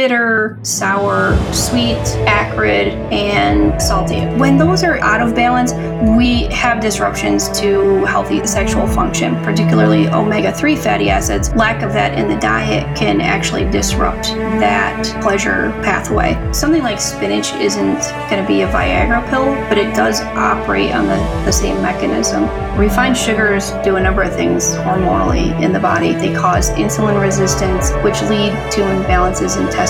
bitter, sour, sweet, acrid, and salty. When those are out of balance, we have disruptions to healthy sexual function, particularly omega 3 fatty acids. Lack of that in the diet can actually disrupt that pleasure pathway. Something like spinach isn't going to be a Viagra pill, but it does operate on the, the same mechanism. Refined sugars do a number of things hormonally in the body. They cause insulin resistance, which lead to imbalances in testosterone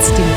This.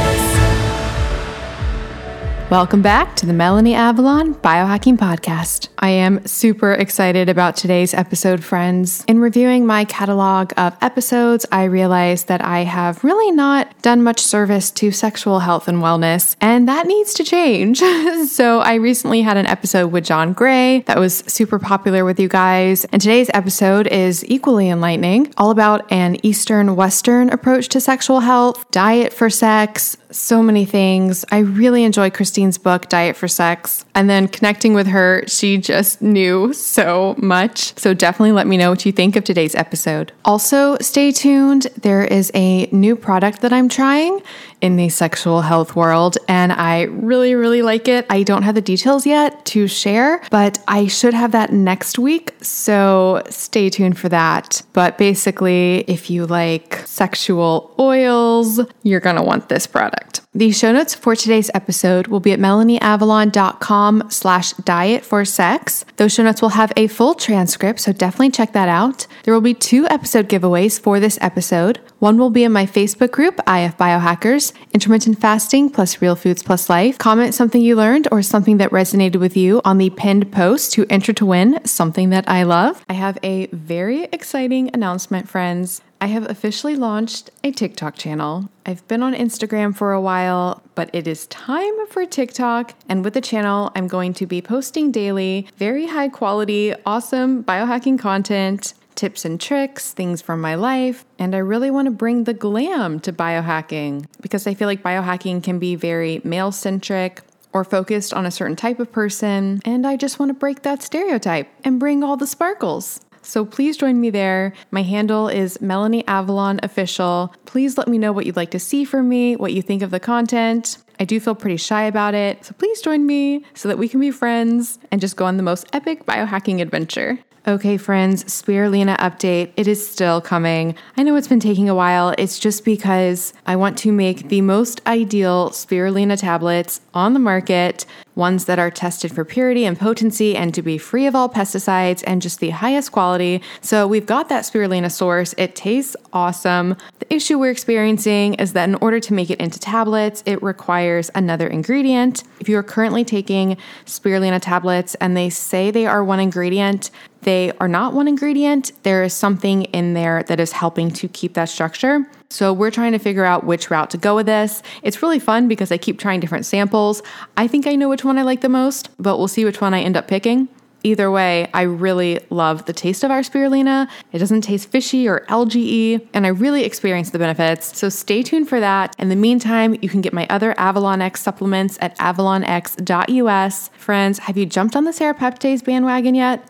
Welcome back to the Melanie Avalon Biohacking Podcast. I am super excited about today's episode, friends. In reviewing my catalog of episodes, I realized that I have really not done much service to sexual health and wellness, and that needs to change. so, I recently had an episode with John Gray that was super popular with you guys, and today's episode is equally enlightening, all about an Eastern Western approach to sexual health, diet for sex, so many things. I really enjoy Christine's book, Diet for Sex. And then connecting with her, she just knew so much. So definitely let me know what you think of today's episode. Also, stay tuned. There is a new product that I'm trying in the sexual health world, and I really, really like it. I don't have the details yet to share, but I should have that next week. So stay tuned for that. But basically, if you like sexual oils, you're going to want this product. The show notes for today's episode will be at melanieavalon.com slash diet for sex. Those show notes will have a full transcript, so definitely check that out. There will be two episode giveaways for this episode. One will be in my Facebook group, IF Biohackers, Intermittent Fasting plus Real Foods plus Life. Comment something you learned or something that resonated with you on the pinned post to enter to win something that I love. I have a very exciting announcement, friends. I have officially launched a TikTok channel. I've been on Instagram for a while, but it is time for TikTok. And with the channel, I'm going to be posting daily very high quality, awesome biohacking content, tips and tricks, things from my life. And I really want to bring the glam to biohacking because I feel like biohacking can be very male centric or focused on a certain type of person. And I just want to break that stereotype and bring all the sparkles. So please join me there. My handle is Melanie Avalon Official. Please let me know what you'd like to see from me, what you think of the content. I do feel pretty shy about it, so please join me so that we can be friends and just go on the most epic biohacking adventure. Okay, friends, Spirulina update. It is still coming. I know it's been taking a while. It's just because I want to make the most ideal Spirulina tablets on the market, ones that are tested for purity and potency and to be free of all pesticides and just the highest quality. So we've got that Spirulina source. It tastes awesome. The issue we're experiencing is that in order to make it into tablets, it requires another ingredient. If you are currently taking Spirulina tablets and they say they are one ingredient, they are not one ingredient. There is something in there that is helping to keep that structure. So we're trying to figure out which route to go with this. It's really fun because I keep trying different samples. I think I know which one I like the most, but we'll see which one I end up picking. Either way, I really love the taste of our spirulina. It doesn't taste fishy or algae and I really experience the benefits. So stay tuned for that. In the meantime, you can get my other Avalon X supplements at avalonx.us. Friends, have you jumped on the serapeptase bandwagon yet?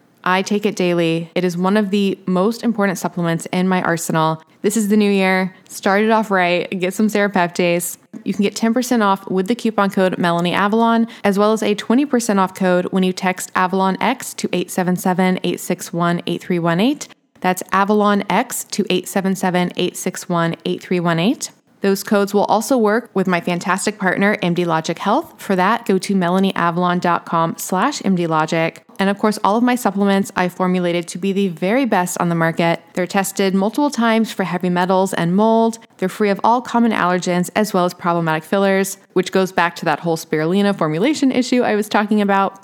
I take it daily. It is one of the most important supplements in my arsenal. This is the new year. Start it off right. Get some serapeptase. You can get 10% off with the coupon code Melanie Avalon, as well as a 20% off code when you text Avalon X to 877 861 8318. That's Avalon X to 877 861 8318. Those codes will also work with my fantastic partner, MD Logic Health. For that, go to melanieavalon.com slash mdlogic. And of course, all of my supplements I formulated to be the very best on the market. They're tested multiple times for heavy metals and mold. They're free of all common allergens as well as problematic fillers, which goes back to that whole spirulina formulation issue I was talking about.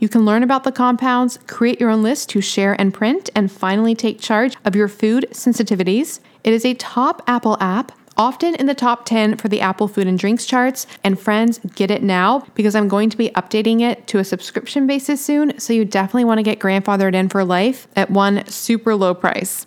You can learn about the compounds, create your own list to share and print, and finally take charge of your food sensitivities. It is a top Apple app often in the top 10 for the Apple Food and Drinks charts. And friends, get it now because I'm going to be updating it to a subscription basis soon. So you definitely want to get grandfathered in for life at one super low price.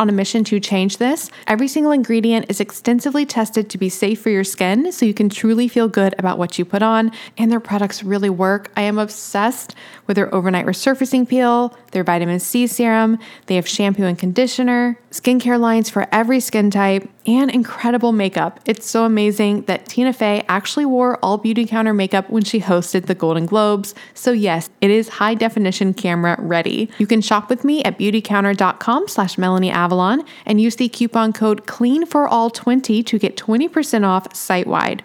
on a mission to change this. Every single ingredient is extensively tested to be safe for your skin so you can truly feel good about what you put on, and their products really work. I am obsessed with their overnight resurfacing peel, their vitamin C serum, they have shampoo and conditioner, skincare lines for every skin type, and incredible makeup. It's so amazing that Tina Fey actually wore all Beautycounter makeup when she hosted the Golden Globes. So yes, it is high definition camera ready. You can shop with me at beautycounter.com slash Melanie Avalon and use the coupon code CLEAN for all 20 to get 20% off site wide.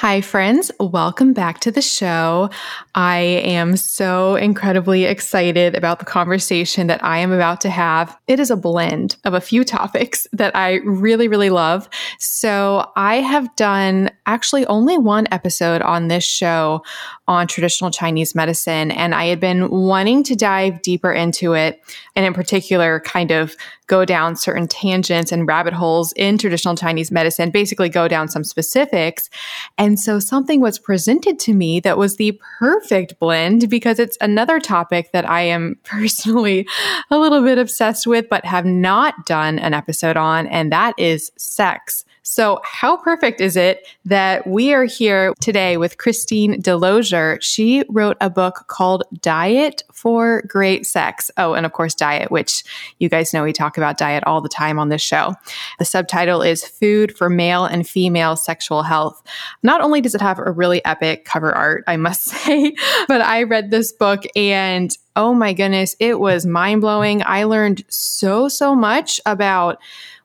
Hi, friends. Welcome back to the show. I am so incredibly excited about the conversation that I am about to have. It is a blend of a few topics that I really, really love. So, I have done actually only one episode on this show on traditional Chinese medicine, and I had been wanting to dive deeper into it, and in particular, kind of go down certain tangents and rabbit holes in traditional Chinese medicine, basically go down some specifics. And so something was presented to me that was the perfect blend because it's another topic that I am personally a little bit obsessed with, but have not done an episode on, and that is sex. So, how perfect is it that we are here today with Christine DeLozier? She wrote a book called Diet for Great Sex. Oh, and of course, diet, which you guys know we talk about diet all the time on this show. The subtitle is Food for Male and Female Sexual Health. Not only does it have a really epic cover art, I must say, but I read this book and oh my goodness, it was mind blowing. I learned so, so much about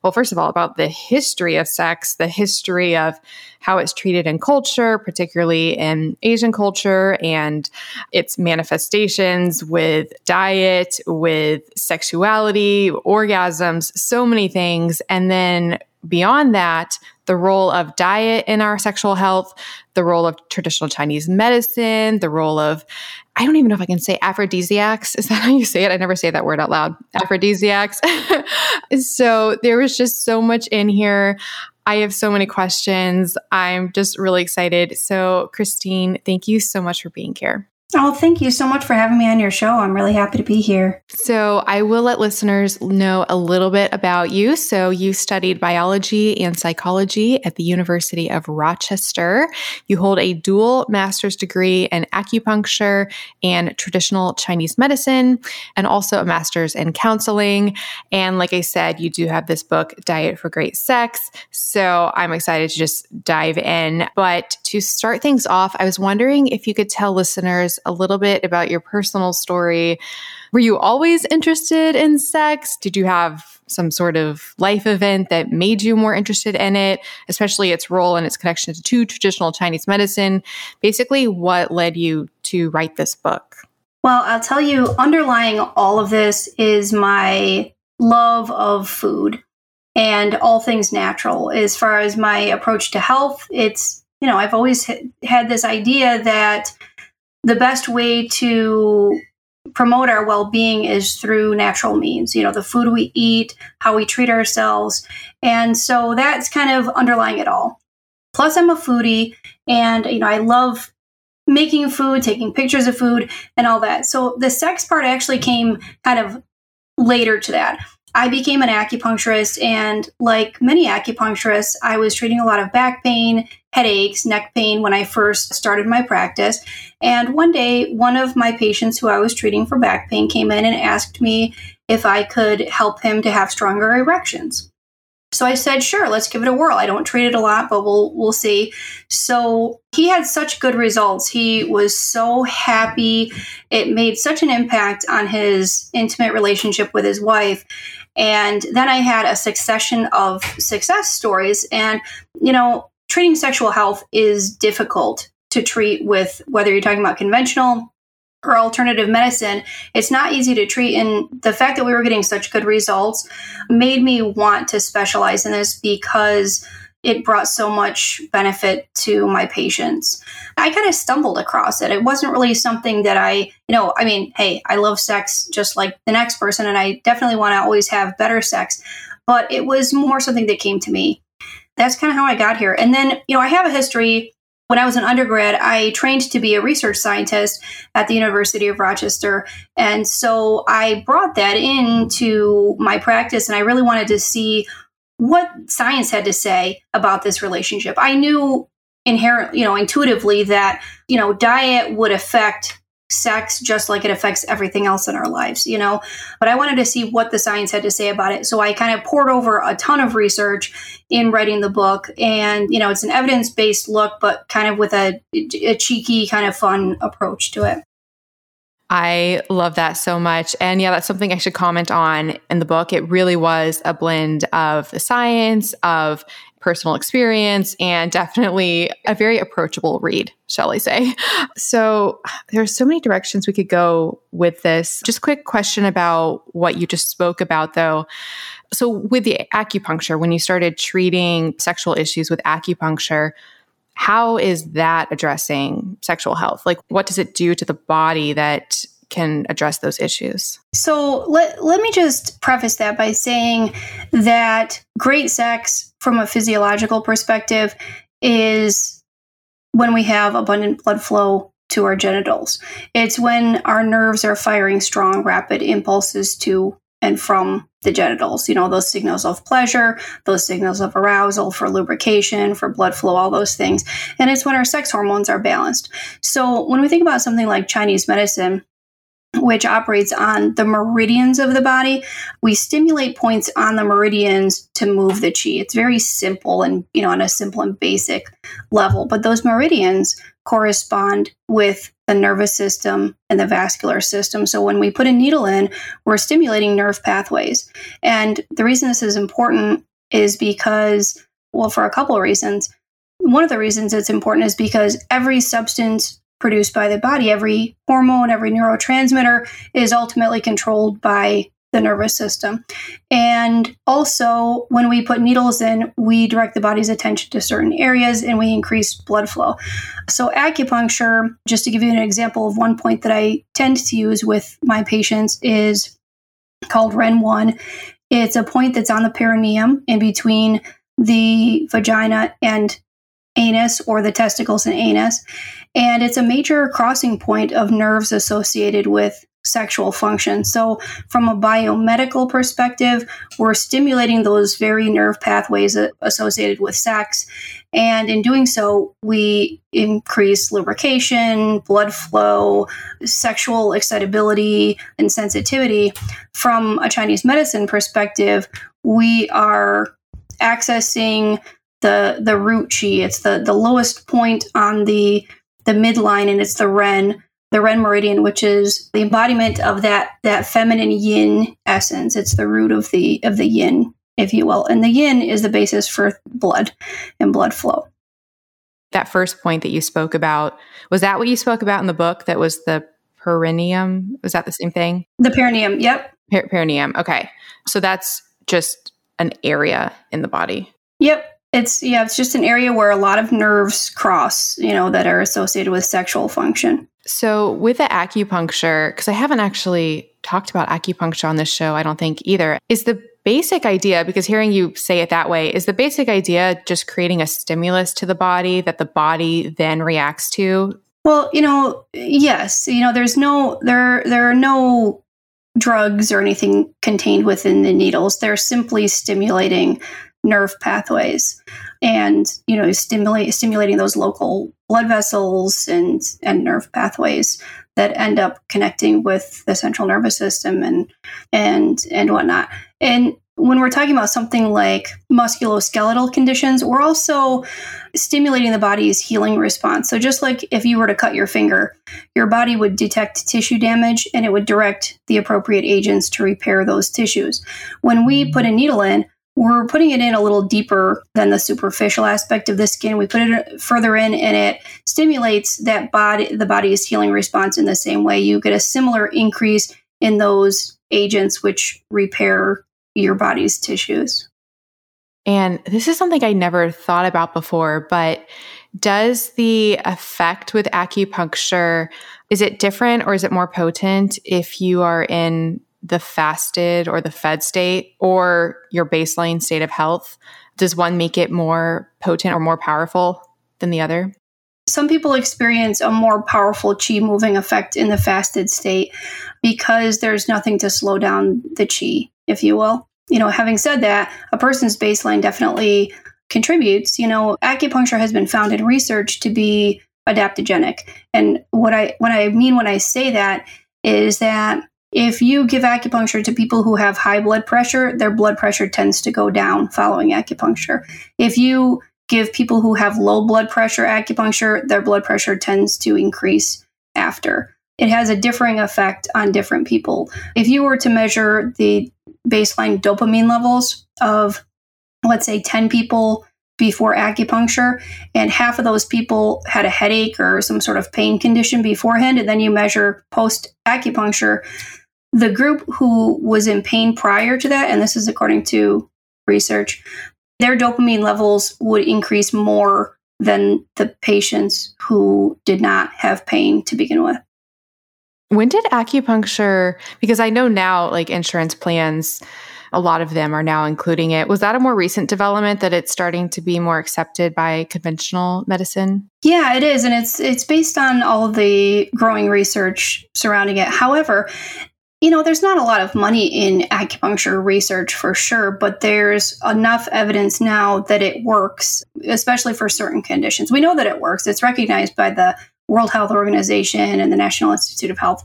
well, first of all, about the history of sex, the history of how it's treated in culture, particularly in Asian culture, and its manifestations with diet, with sexuality, orgasms, so many things. And then beyond that, the role of diet in our sexual health, the role of traditional Chinese medicine, the role of I don't even know if I can say aphrodisiacs. Is that how you say it? I never say that word out loud. Aphrodisiacs. so there was just so much in here. I have so many questions. I'm just really excited. So, Christine, thank you so much for being here. Oh, thank you so much for having me on your show. I'm really happy to be here. So, I will let listeners know a little bit about you. So, you studied biology and psychology at the University of Rochester. You hold a dual master's degree in acupuncture and traditional Chinese medicine, and also a master's in counseling. And, like I said, you do have this book, Diet for Great Sex. So, I'm excited to just dive in. But to start things off, I was wondering if you could tell listeners a little bit about your personal story. Were you always interested in sex? Did you have some sort of life event that made you more interested in it, especially its role and its connection to traditional Chinese medicine? Basically, what led you to write this book? Well, I'll tell you, underlying all of this is my love of food and all things natural. As far as my approach to health, it's, you know, I've always had this idea that the best way to promote our well-being is through natural means you know the food we eat how we treat ourselves. And so that's kind of underlying it all. Plus i'm a foodie and you know i love making food taking pictures of food and all that. So the sex part actually came kind of later to that. I became an acupuncturist, and like many acupuncturists, I was treating a lot of back pain, headaches, neck pain when I first started my practice. And one day, one of my patients who I was treating for back pain came in and asked me if I could help him to have stronger erections. So I said, "Sure, let's give it a whirl." I don't treat it a lot, but we'll we'll see. So he had such good results. He was so happy. It made such an impact on his intimate relationship with his wife. And then I had a succession of success stories. And, you know, treating sexual health is difficult to treat with whether you're talking about conventional or alternative medicine. It's not easy to treat. And the fact that we were getting such good results made me want to specialize in this because it brought so much benefit to my patients. I kind of stumbled across it. It wasn't really something that I, you know, I mean, hey, I love sex just like the next person, and I definitely want to always have better sex, but it was more something that came to me. That's kind of how I got here. And then, you know, I have a history. When I was an undergrad, I trained to be a research scientist at the University of Rochester. And so I brought that into my practice, and I really wanted to see what science had to say about this relationship. I knew inherently, you know, intuitively that, you know, diet would affect sex just like it affects everything else in our lives, you know. But I wanted to see what the science had to say about it. So I kind of poured over a ton of research in writing the book. And, you know, it's an evidence based look, but kind of with a, a cheeky, kind of fun approach to it. I love that so much. And yeah, that's something I should comment on in the book. It really was a blend of the science, of personal experience and definitely a very approachable read, shall I say. So there's so many directions we could go with this. Just quick question about what you just spoke about though. So with the acupuncture, when you started treating sexual issues with acupuncture, how is that addressing sexual health? Like what does it do to the body that can address those issues. So let, let me just preface that by saying that great sex, from a physiological perspective, is when we have abundant blood flow to our genitals. It's when our nerves are firing strong, rapid impulses to and from the genitals. You know, those signals of pleasure, those signals of arousal for lubrication, for blood flow, all those things. And it's when our sex hormones are balanced. So when we think about something like Chinese medicine, which operates on the meridians of the body. We stimulate points on the meridians to move the chi. It's very simple and, you know, on a simple and basic level. But those meridians correspond with the nervous system and the vascular system. So when we put a needle in, we're stimulating nerve pathways. And the reason this is important is because, well, for a couple of reasons. One of the reasons it's important is because every substance produced by the body. Every hormone, every neurotransmitter is ultimately controlled by the nervous system. And also, when we put needles in, we direct the body's attention to certain areas and we increase blood flow. So, acupuncture, just to give you an example of one point that I tend to use with my patients, is called REN1. It's a point that's on the perineum in between the vagina and anus or the testicles and anus. And it's a major crossing point of nerves associated with sexual function. So, from a biomedical perspective, we're stimulating those very nerve pathways associated with sex. And in doing so, we increase lubrication, blood flow, sexual excitability, and sensitivity. From a Chinese medicine perspective, we are accessing the the root chi. It's the the lowest point on the the midline, and it's the Ren the Ren meridian, which is the embodiment of that that feminine yin essence. It's the root of the of the yin, if you will, and the yin is the basis for blood and blood flow. That first point that you spoke about was that what you spoke about in the book? That was the perineum. Was that the same thing? The perineum. Yep. Per- perineum. Okay, so that's just an area in the body. Yep. It's yeah, it's just an area where a lot of nerves cross, you know, that are associated with sexual function. So, with the acupuncture, because I haven't actually talked about acupuncture on this show, I don't think either, is the basic idea, because hearing you say it that way, is the basic idea just creating a stimulus to the body that the body then reacts to? Well, you know, yes. You know, there's no, there, there are no drugs or anything contained within the needles. They're simply stimulating nerve pathways and you know stimulate stimulating those local blood vessels and and nerve pathways that end up connecting with the central nervous system and and and whatnot and when we're talking about something like musculoskeletal conditions, we're also stimulating the body's healing response. So, just like if you were to cut your finger, your body would detect tissue damage and it would direct the appropriate agents to repair those tissues. When we put a needle in, we're putting it in a little deeper than the superficial aspect of the skin. We put it further in and it stimulates that body the body's healing response in the same way. You get a similar increase in those agents which repair your body's tissues. And this is something I never thought about before, but does the effect with acupuncture is it different or is it more potent if you are in the fasted or the fed state or your baseline state of health? Does one make it more potent or more powerful than the other? Some people experience a more powerful chi moving effect in the fasted state because there's nothing to slow down the chi, if you will. You know, having said that, a person's baseline definitely contributes. You know, acupuncture has been found in research to be adaptogenic. And what I what I mean when I say that is that if you give acupuncture to people who have high blood pressure, their blood pressure tends to go down following acupuncture. If you give people who have low blood pressure acupuncture, their blood pressure tends to increase after. It has a differing effect on different people. If you were to measure the baseline dopamine levels of, let's say, 10 people before acupuncture, and half of those people had a headache or some sort of pain condition beforehand, and then you measure post acupuncture. The group who was in pain prior to that, and this is according to research, their dopamine levels would increase more than the patients who did not have pain to begin with. When did acupuncture, because I know now, like insurance plans, a lot of them are now including it. Was that a more recent development that it's starting to be more accepted by conventional medicine? Yeah, it is, and it's it's based on all the growing research surrounding it. However, you know, there's not a lot of money in acupuncture research for sure, but there's enough evidence now that it works, especially for certain conditions. We know that it works. It's recognized by the World Health Organization and the National Institute of Health.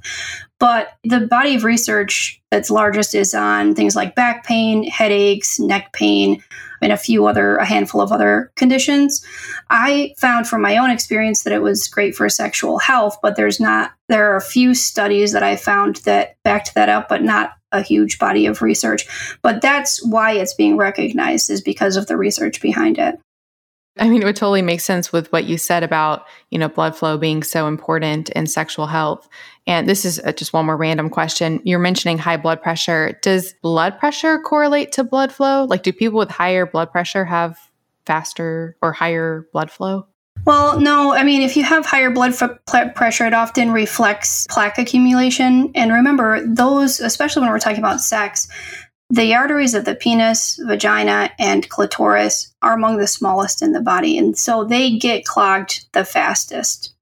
But the body of research that's largest is on things like back pain, headaches, neck pain, and a few other, a handful of other conditions. I found from my own experience that it was great for sexual health, but there's not, there are a few studies that I found that backed that up, but not a huge body of research. But that's why it's being recognized, is because of the research behind it. I mean, it would totally make sense with what you said about, you know, blood flow being so important in sexual health. And this is uh, just one more random question. You're mentioning high blood pressure. Does blood pressure correlate to blood flow? Like, do people with higher blood pressure have faster or higher blood flow? Well, no. I mean, if you have higher blood f- pressure, it often reflects plaque accumulation. And remember, those, especially when we're talking about sex, the arteries of the penis, vagina, and clitoris are among the smallest in the body, and so they get clogged the fastest.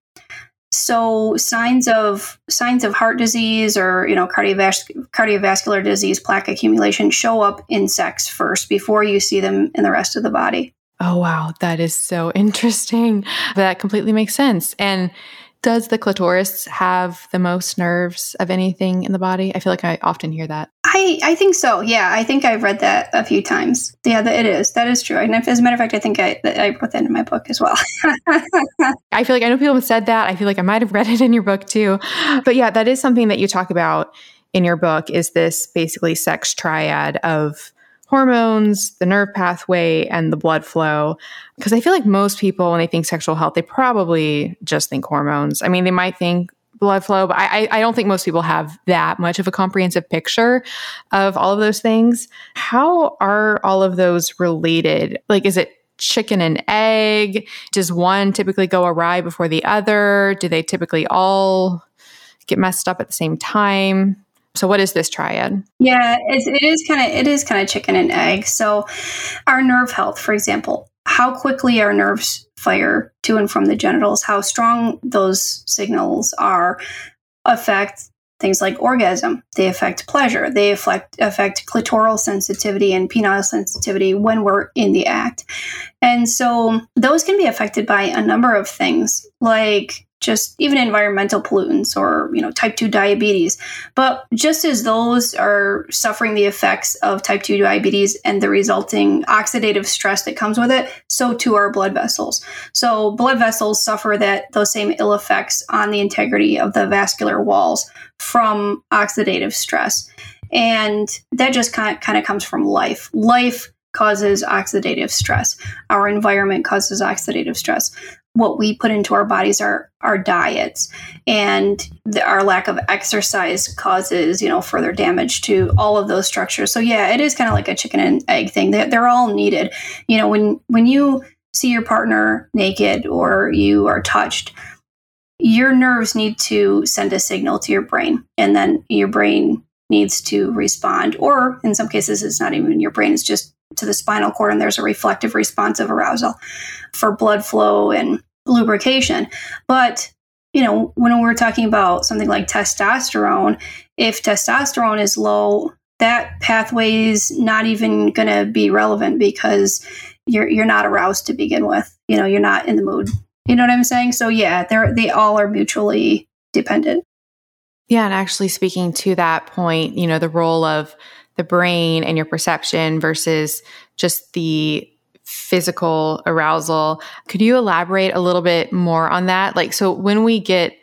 So signs of signs of heart disease or you know cardiovas- cardiovascular disease, plaque accumulation show up in sex first before you see them in the rest of the body. Oh wow, that is so interesting. That completely makes sense. And does the clitoris have the most nerves of anything in the body? I feel like I often hear that. I, I think so. Yeah, I think I've read that a few times. Yeah, it is. That is true. And as a matter of fact, I think I, I put that in my book as well. I feel like I know people have said that. I feel like I might have read it in your book too. But yeah, that is something that you talk about in your book is this basically sex triad of hormones, the nerve pathway, and the blood flow. Because I feel like most people, when they think sexual health, they probably just think hormones. I mean, they might think blood flow, but I, I don't think most people have that much of a comprehensive picture of all of those things. How are all of those related? Like, is it chicken and egg? Does one typically go awry before the other? Do they typically all get messed up at the same time? So what is this triad? Yeah, it's, it is kind of it is kind of chicken and egg. So our nerve health, for example, how quickly our nerves fire to and from the genitals, how strong those signals are, affect things like orgasm. They affect pleasure. They affect affect clitoral sensitivity and penile sensitivity when we're in the act. And so those can be affected by a number of things like just even environmental pollutants or you know type 2 diabetes. But just as those are suffering the effects of type 2 diabetes and the resulting oxidative stress that comes with it so too are blood vessels. So blood vessels suffer that those same ill effects on the integrity of the vascular walls from oxidative stress. And that just kind of, kind of comes from life. Life causes oxidative stress. Our environment causes oxidative stress what we put into our bodies are our diets. And the, our lack of exercise causes you know further damage to all of those structures. So yeah it is kind of like a chicken and egg thing. They're, they're all needed. You know when when you see your partner naked or you are touched your nerves need to send a signal to your brain and then your brain needs to respond. Or in some cases it's not even your brain it's just to the spinal cord and there's a reflective response of arousal for blood flow and lubrication. But you know, when we're talking about something like testosterone, if testosterone is low, that pathway is not even going to be relevant because you're you're not aroused to begin with. You know, you're not in the mood. You know what I'm saying? So yeah, they're they all are mutually dependent. Yeah, and actually speaking to that point, you know, the role of the brain and your perception versus just the physical arousal. Could you elaborate a little bit more on that? Like, so when we get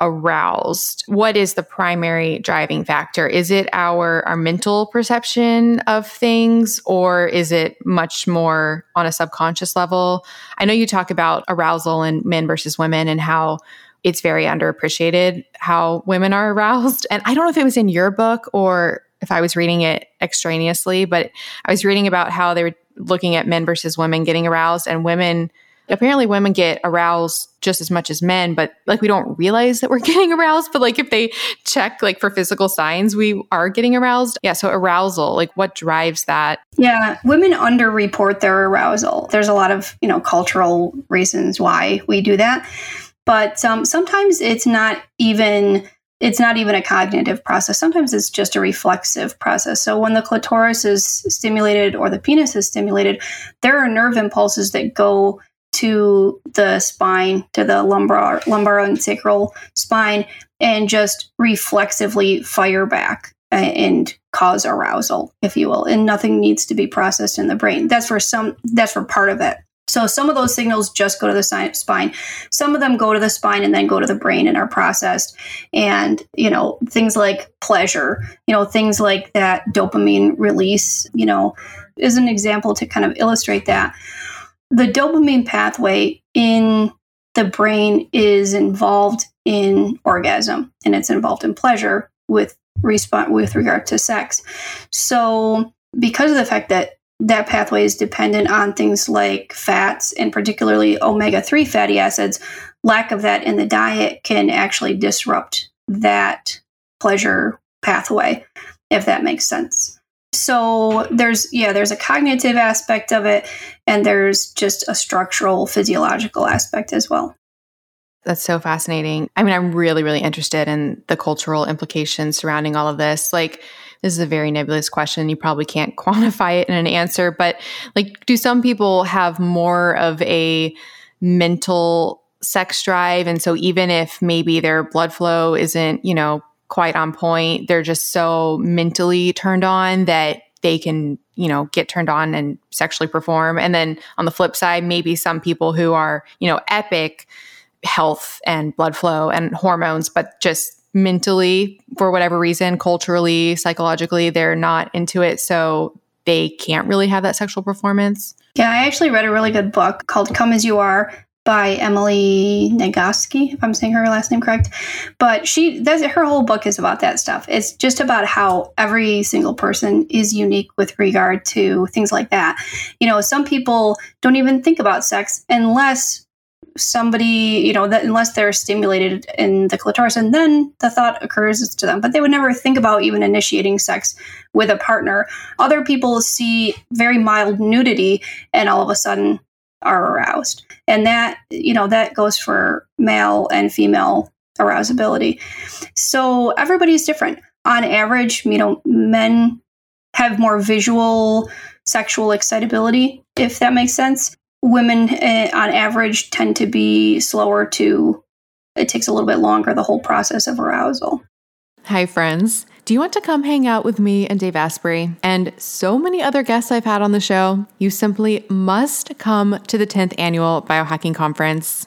aroused, what is the primary driving factor? Is it our our mental perception of things or is it much more on a subconscious level? I know you talk about arousal in men versus women and how it's very underappreciated how women are aroused. And I don't know if it was in your book or if I was reading it extraneously, but I was reading about how they were looking at men versus women getting aroused and women apparently women get aroused just as much as men but like we don't realize that we're getting aroused but like if they check like for physical signs we are getting aroused. Yeah so arousal like what drives that? Yeah women underreport their arousal. There's a lot of you know cultural reasons why we do that but um, sometimes it's not even it's not even a cognitive process. Sometimes it's just a reflexive process. So when the clitoris is stimulated or the penis is stimulated, there are nerve impulses that go to the spine, to the lumbar, lumbar and sacral spine, and just reflexively fire back and cause arousal, if you will. And nothing needs to be processed in the brain. That's for some. That's for part of it. So some of those signals just go to the spine. Some of them go to the spine and then go to the brain and are processed. And, you know, things like pleasure, you know, things like that dopamine release, you know, is an example to kind of illustrate that. The dopamine pathway in the brain is involved in orgasm and it's involved in pleasure with response with regard to sex. So because of the fact that that pathway is dependent on things like fats and particularly omega 3 fatty acids. Lack of that in the diet can actually disrupt that pleasure pathway, if that makes sense. So there's, yeah, there's a cognitive aspect of it, and there's just a structural physiological aspect as well. That's so fascinating. I mean, I'm really, really interested in the cultural implications surrounding all of this. Like, this is a very nebulous question. You probably can't quantify it in an answer, but like, do some people have more of a mental sex drive? And so even if maybe their blood flow isn't, you know, quite on point, they're just so mentally turned on that they can, you know, get turned on and sexually perform. And then on the flip side, maybe some people who are, you know, epic health and blood flow and hormones, but just mentally, for whatever reason, culturally, psychologically, they're not into it. So they can't really have that sexual performance. Yeah, I actually read a really good book called Come As You Are by Emily Nagoski, if I'm saying her last name correct. But she that's her whole book is about that stuff. It's just about how every single person is unique with regard to things like that. You know, some people don't even think about sex unless somebody, you know, that unless they're stimulated in the clitoris, and then the thought occurs to them, but they would never think about even initiating sex with a partner. Other people see very mild nudity and all of a sudden are aroused. And that, you know, that goes for male and female arousability. So everybody's different. On average, you know, men have more visual sexual excitability, if that makes sense women uh, on average tend to be slower to it takes a little bit longer the whole process of arousal hi friends do you want to come hang out with me and Dave Asprey and so many other guests I've had on the show? You simply must come to the 10th annual Biohacking Conference.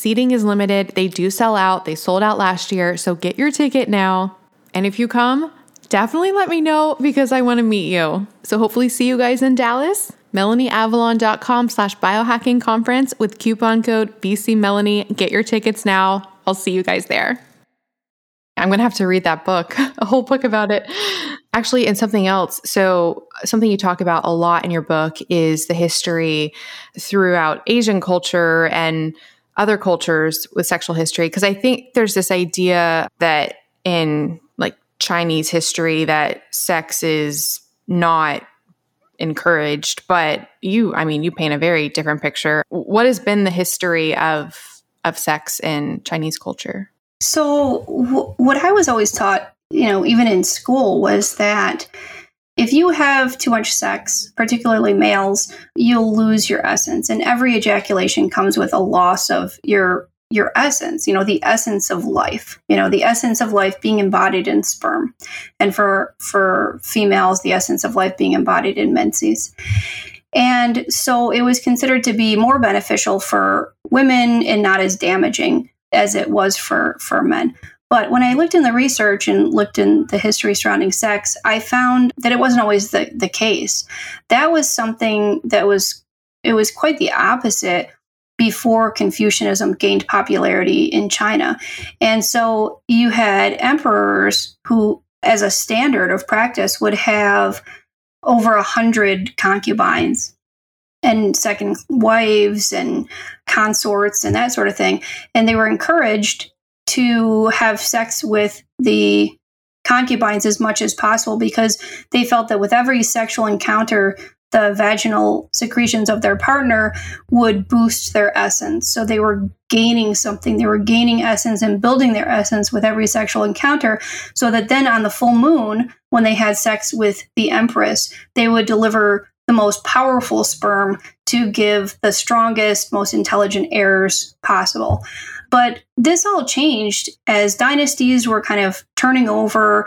Seating is limited. They do sell out. They sold out last year. So get your ticket now. And if you come, definitely let me know because I want to meet you. So hopefully see you guys in Dallas. MelanieAvalon.com slash biohacking conference with coupon code BCMelanie. Get your tickets now. I'll see you guys there. I'm going to have to read that book, a whole book about it. Actually, and something else. So, something you talk about a lot in your book is the history throughout Asian culture and other cultures with sexual history. Because I think there's this idea that in like Chinese history, that sex is not encouraged. But you, I mean, you paint a very different picture. What has been the history of of sex in Chinese culture? So, w- what I was always taught, you know, even in school, was that if you have too much sex, particularly males, you'll lose your essence. And every ejaculation comes with a loss of your your essence, you know, the essence of life, you know, the essence of life being embodied in sperm. And for for females, the essence of life being embodied in menses. And so it was considered to be more beneficial for women and not as damaging as it was for for men. But when I looked in the research and looked in the history surrounding sex, I found that it wasn't always the, the case. That was something that was it was quite the opposite before Confucianism gained popularity in China. And so you had emperors who, as a standard of practice, would have over a hundred concubines and second wives and consorts and that sort of thing. And they were encouraged to have sex with the concubines as much as possible because they felt that with every sexual encounter, the vaginal secretions of their partner would boost their essence. So they were gaining something. They were gaining essence and building their essence with every sexual encounter. So that then on the full moon, when they had sex with the empress, they would deliver the most powerful sperm to give the strongest, most intelligent heirs possible. But this all changed as dynasties were kind of turning over.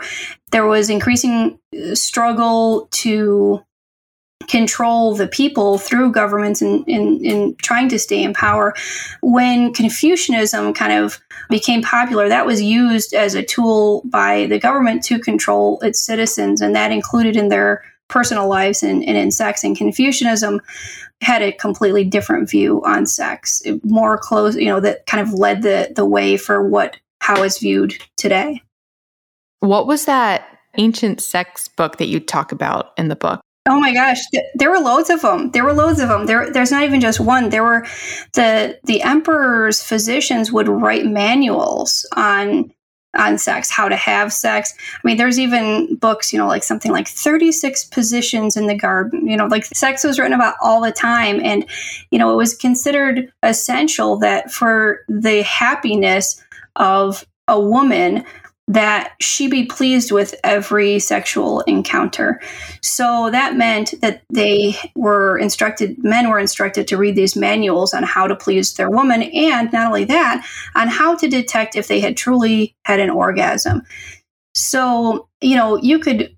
There was increasing uh, struggle to control the people through governments and in, in, trying to stay in power. When Confucianism kind of became popular, that was used as a tool by the government to control its citizens, and that included in their personal lives and, and in sex. And Confucianism had a completely different view on sex, more close, you know, that kind of led the the way for what how it's viewed today. What was that ancient sex book that you talk about in the book? Oh my gosh, there were loads of them. There were loads of them. There, there's not even just one. There were the the emperor's physicians would write manuals on on sex, how to have sex. I mean, there's even books, you know, like something like 36 positions in the garden. You know, like sex was written about all the time. And, you know, it was considered essential that for the happiness of a woman, that she be pleased with every sexual encounter. So that meant that they were instructed, men were instructed to read these manuals on how to please their woman, and not only that, on how to detect if they had truly had an orgasm. So, you know, you could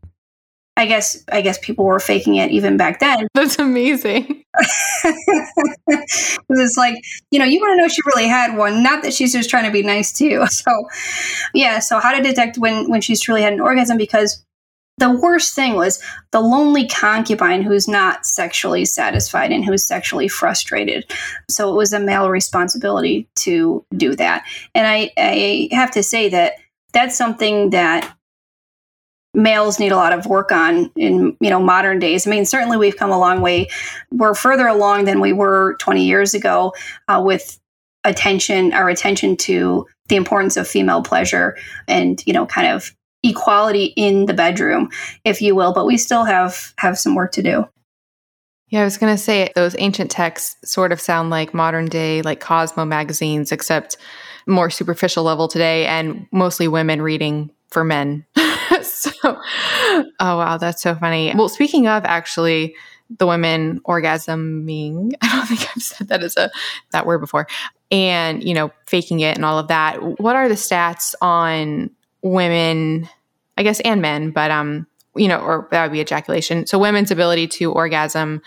I guess I guess people were faking it even back then. That's amazing. it's like, you know, you want to know she really had one, not that she's just trying to be nice to you. So yeah, so how to detect when when she's truly had an orgasm because the worst thing was the lonely concubine who's not sexually satisfied and who's sexually frustrated. So it was a male responsibility to do that. And I, I have to say that that's something that males need a lot of work on in you know modern days. I mean, certainly we've come a long way. We're further along than we were 20 years ago uh, with attention, our attention to the importance of female pleasure and you know kind of equality in the bedroom, if you will. But we still have have some work to do. Yeah, I was going to say those ancient texts sort of sound like modern day, like Cosmo magazines, except more superficial level today and mostly women reading for men. so, oh wow, that's so funny. Well, speaking of actually, the women orgasming. I don't think I've said that as a that word before. And, you know, faking it and all of that. What are the stats on women, I guess and men, but um, you know, or that would be ejaculation. So women's ability to orgasm.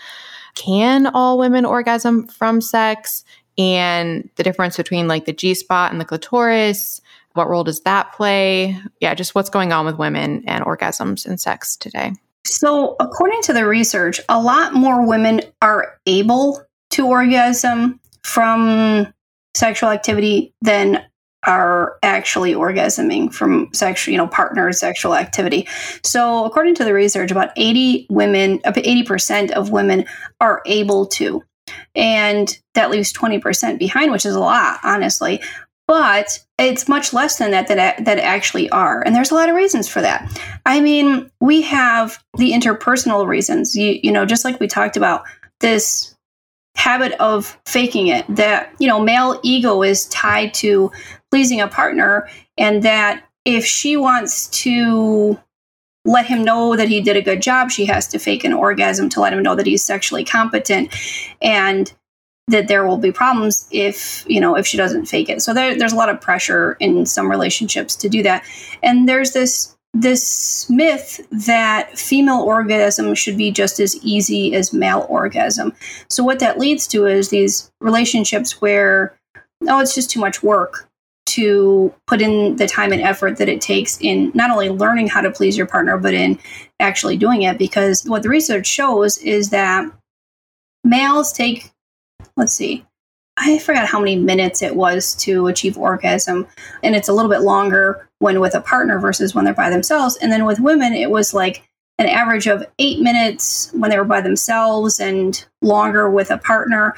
Can all women orgasm from sex? And the difference between like the G spot and the clitoris, what role does that play? Yeah, just what's going on with women and orgasms and sex today. So, according to the research, a lot more women are able to orgasm from sexual activity than are actually orgasming from sexual, you know, partner sexual activity. So, according to the research, about 80 women, 80% of women are able to. And that leaves 20% behind, which is a lot, honestly but it's much less than that that that actually are and there's a lot of reasons for that. I mean we have the interpersonal reasons. You, you know just like we talked about this habit of faking it that you know male ego is tied to pleasing a partner and that if she wants to let him know that he did a good job she has to fake an orgasm to let him know that he's sexually competent. And that there will be problems if you know if she doesn't fake it. So there, there's a lot of pressure in some relationships to do that. And there's this this myth that female orgasm should be just as easy as male orgasm. So what that leads to is these relationships where oh it's just too much work to put in the time and effort that it takes in not only learning how to please your partner but in actually doing it. Because what the research shows is that males take let's see. I forgot how many minutes it was to achieve orgasm. And it's a little bit longer when with a partner versus when they're by themselves. And then with women, it was like an average of eight minutes when they were by themselves and longer with a partner.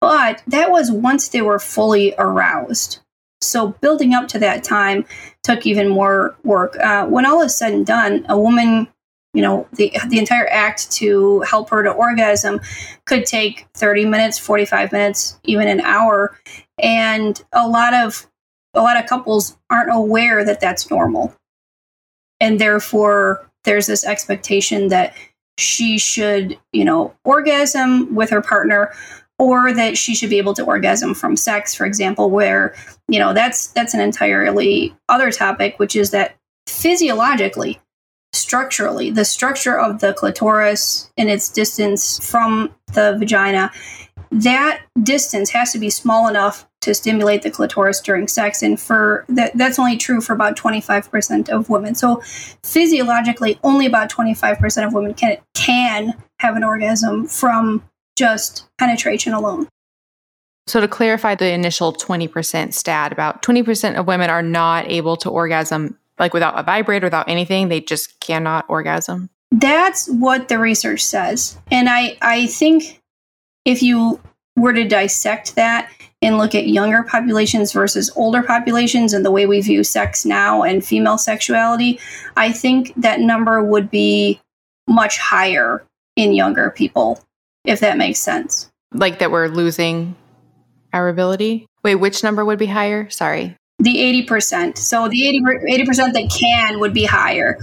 But that was once they were fully aroused. So building up to that time took even more work. Uh, when all is said and done, a woman you know the the entire act to help her to orgasm could take 30 minutes 45 minutes even an hour. And a lot of a lot of couples aren't aware that that's normal. And therefore there's this expectation that she should you know orgasm with her partner or that she should be able to orgasm from sex for example where you know that's that's an entirely other topic which is that physiologically structurally, the structure of the clitoris and its distance from the vagina, that distance has to be small enough to stimulate the clitoris during sex. And for that that's only true for about 25% of women. So physiologically only about 25% of women can can have an orgasm from just penetration alone. So to clarify the initial 20% stat about 20% of women are not able to orgasm like without a vibrator, without anything, they just cannot orgasm? That's what the research says. And I, I think if you were to dissect that and look at younger populations versus older populations and the way we view sex now and female sexuality, I think that number would be much higher in younger people, if that makes sense. Like that we're losing our ability? Wait, which number would be higher? Sorry. The 80%. So the 80, percent that can would be higher.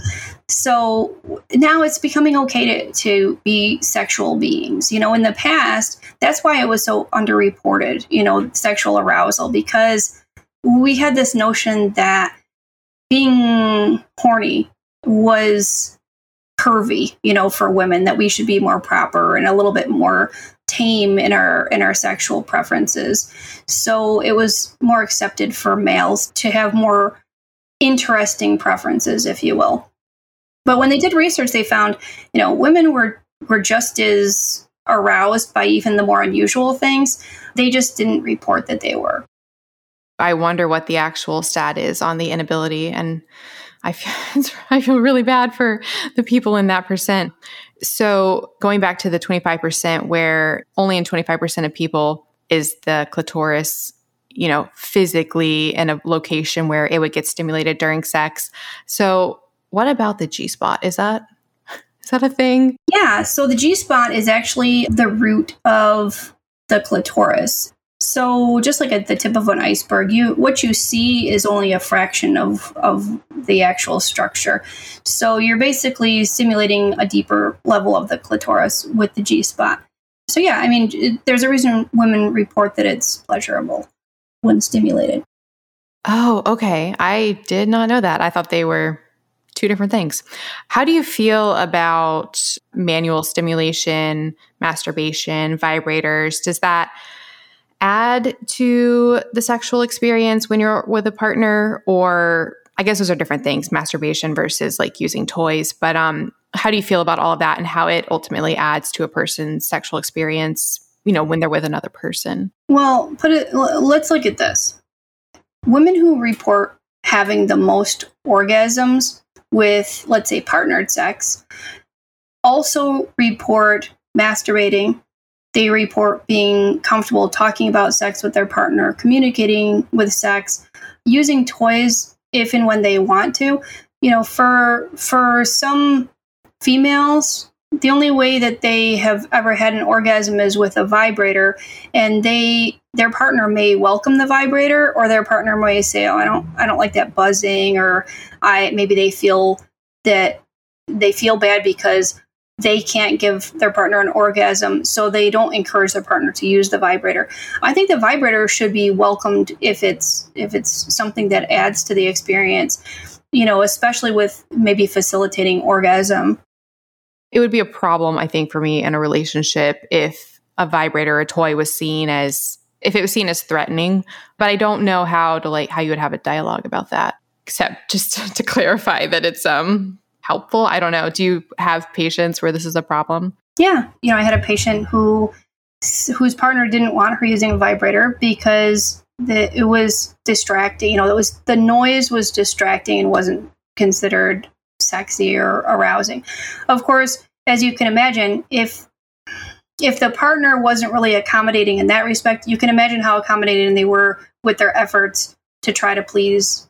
So now it's becoming okay to, to be sexual beings. You know, in the past, that's why it was so underreported, you know, sexual arousal, because we had this notion that being horny was curvy, you know, for women, that we should be more proper and a little bit more tame in our in our sexual preferences. So it was more accepted for males to have more interesting preferences, if you will. But when they did research, they found, you know, women were were just as aroused by even the more unusual things. They just didn't report that they were. I wonder what the actual stat is on the inability and I feel I feel really bad for the people in that percent. So going back to the 25% where only in 25% of people is the clitoris, you know, physically in a location where it would get stimulated during sex. So what about the G spot? Is that is that a thing? Yeah, so the G spot is actually the root of the clitoris. So just like at the tip of an iceberg, you what you see is only a fraction of of the actual structure. So you're basically simulating a deeper level of the clitoris with the G spot. So yeah, I mean, it, there's a reason women report that it's pleasurable when stimulated. Oh, okay. I did not know that. I thought they were two different things. How do you feel about manual stimulation, masturbation, vibrators? Does that add to the sexual experience when you're with a partner or I guess those are different things, masturbation versus like using toys, but um how do you feel about all of that and how it ultimately adds to a person's sexual experience, you know, when they're with another person? Well, put it let's look at this. Women who report having the most orgasms with let's say partnered sex also report masturbating they report being comfortable talking about sex with their partner, communicating with sex, using toys if and when they want to. You know, for for some females, the only way that they have ever had an orgasm is with a vibrator and they their partner may welcome the vibrator or their partner may say oh i don't i don't like that buzzing or i maybe they feel that they feel bad because they can't give their partner an orgasm, so they don't encourage their partner to use the vibrator. I think the vibrator should be welcomed if it's if it's something that adds to the experience, you know, especially with maybe facilitating orgasm. It would be a problem, I think, for me in a relationship if a vibrator, a toy was seen as if it was seen as threatening. But I don't know how to like how you would have a dialogue about that, except just to, clarify that it's um helpful? I don't know. Do you have patients where this is a problem? Yeah. You know, I had a patient who whose partner didn't want her using a vibrator because the, it was distracting. You know, it was the noise was distracting and wasn't considered sexy or arousing. Of course, as you can imagine, if if the partner wasn't really accommodating in that respect, you can imagine how accommodating they were with their efforts to try to please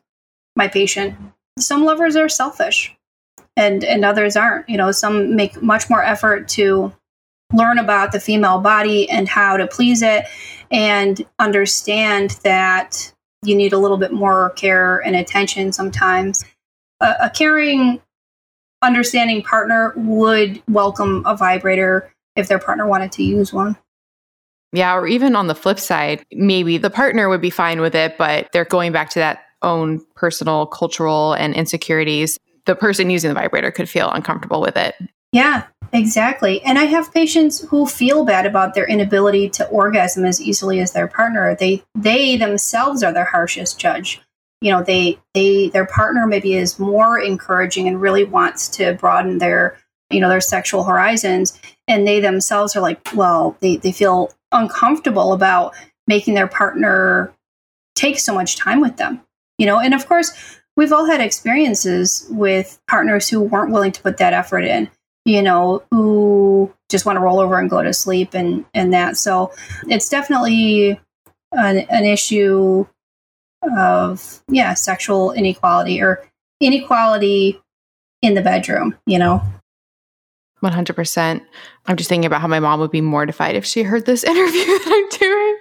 my patient. Some lovers are selfish and and others aren't. You know some make much more effort to learn about the female body and how to please it and understand that you need a little bit more care and attention sometimes. A, a caring understanding partner would welcome a vibrator if their partner wanted to use one. Yeah or even on the flip side maybe the partner would be fine with it but they're going back to that own personal cultural and insecurities the person using the vibrator could feel uncomfortable with it. Yeah, exactly. And I have patients who feel bad about their inability to orgasm as easily as their partner. They they themselves are their harshest judge. You know, they they their partner maybe is more encouraging and really wants to broaden their you know their sexual horizons and they themselves are like well they, they feel uncomfortable about making their partner take so much time with them you know and of course we've all had experiences with partners who weren't willing to put that effort in you know who just want to roll over and go to sleep and and that. So it's definitely an, an issue of yeah sexual inequality or inequality in the bedroom you know 100% i'm just thinking about how my mom would be mortified if she heard this interview that i'm doing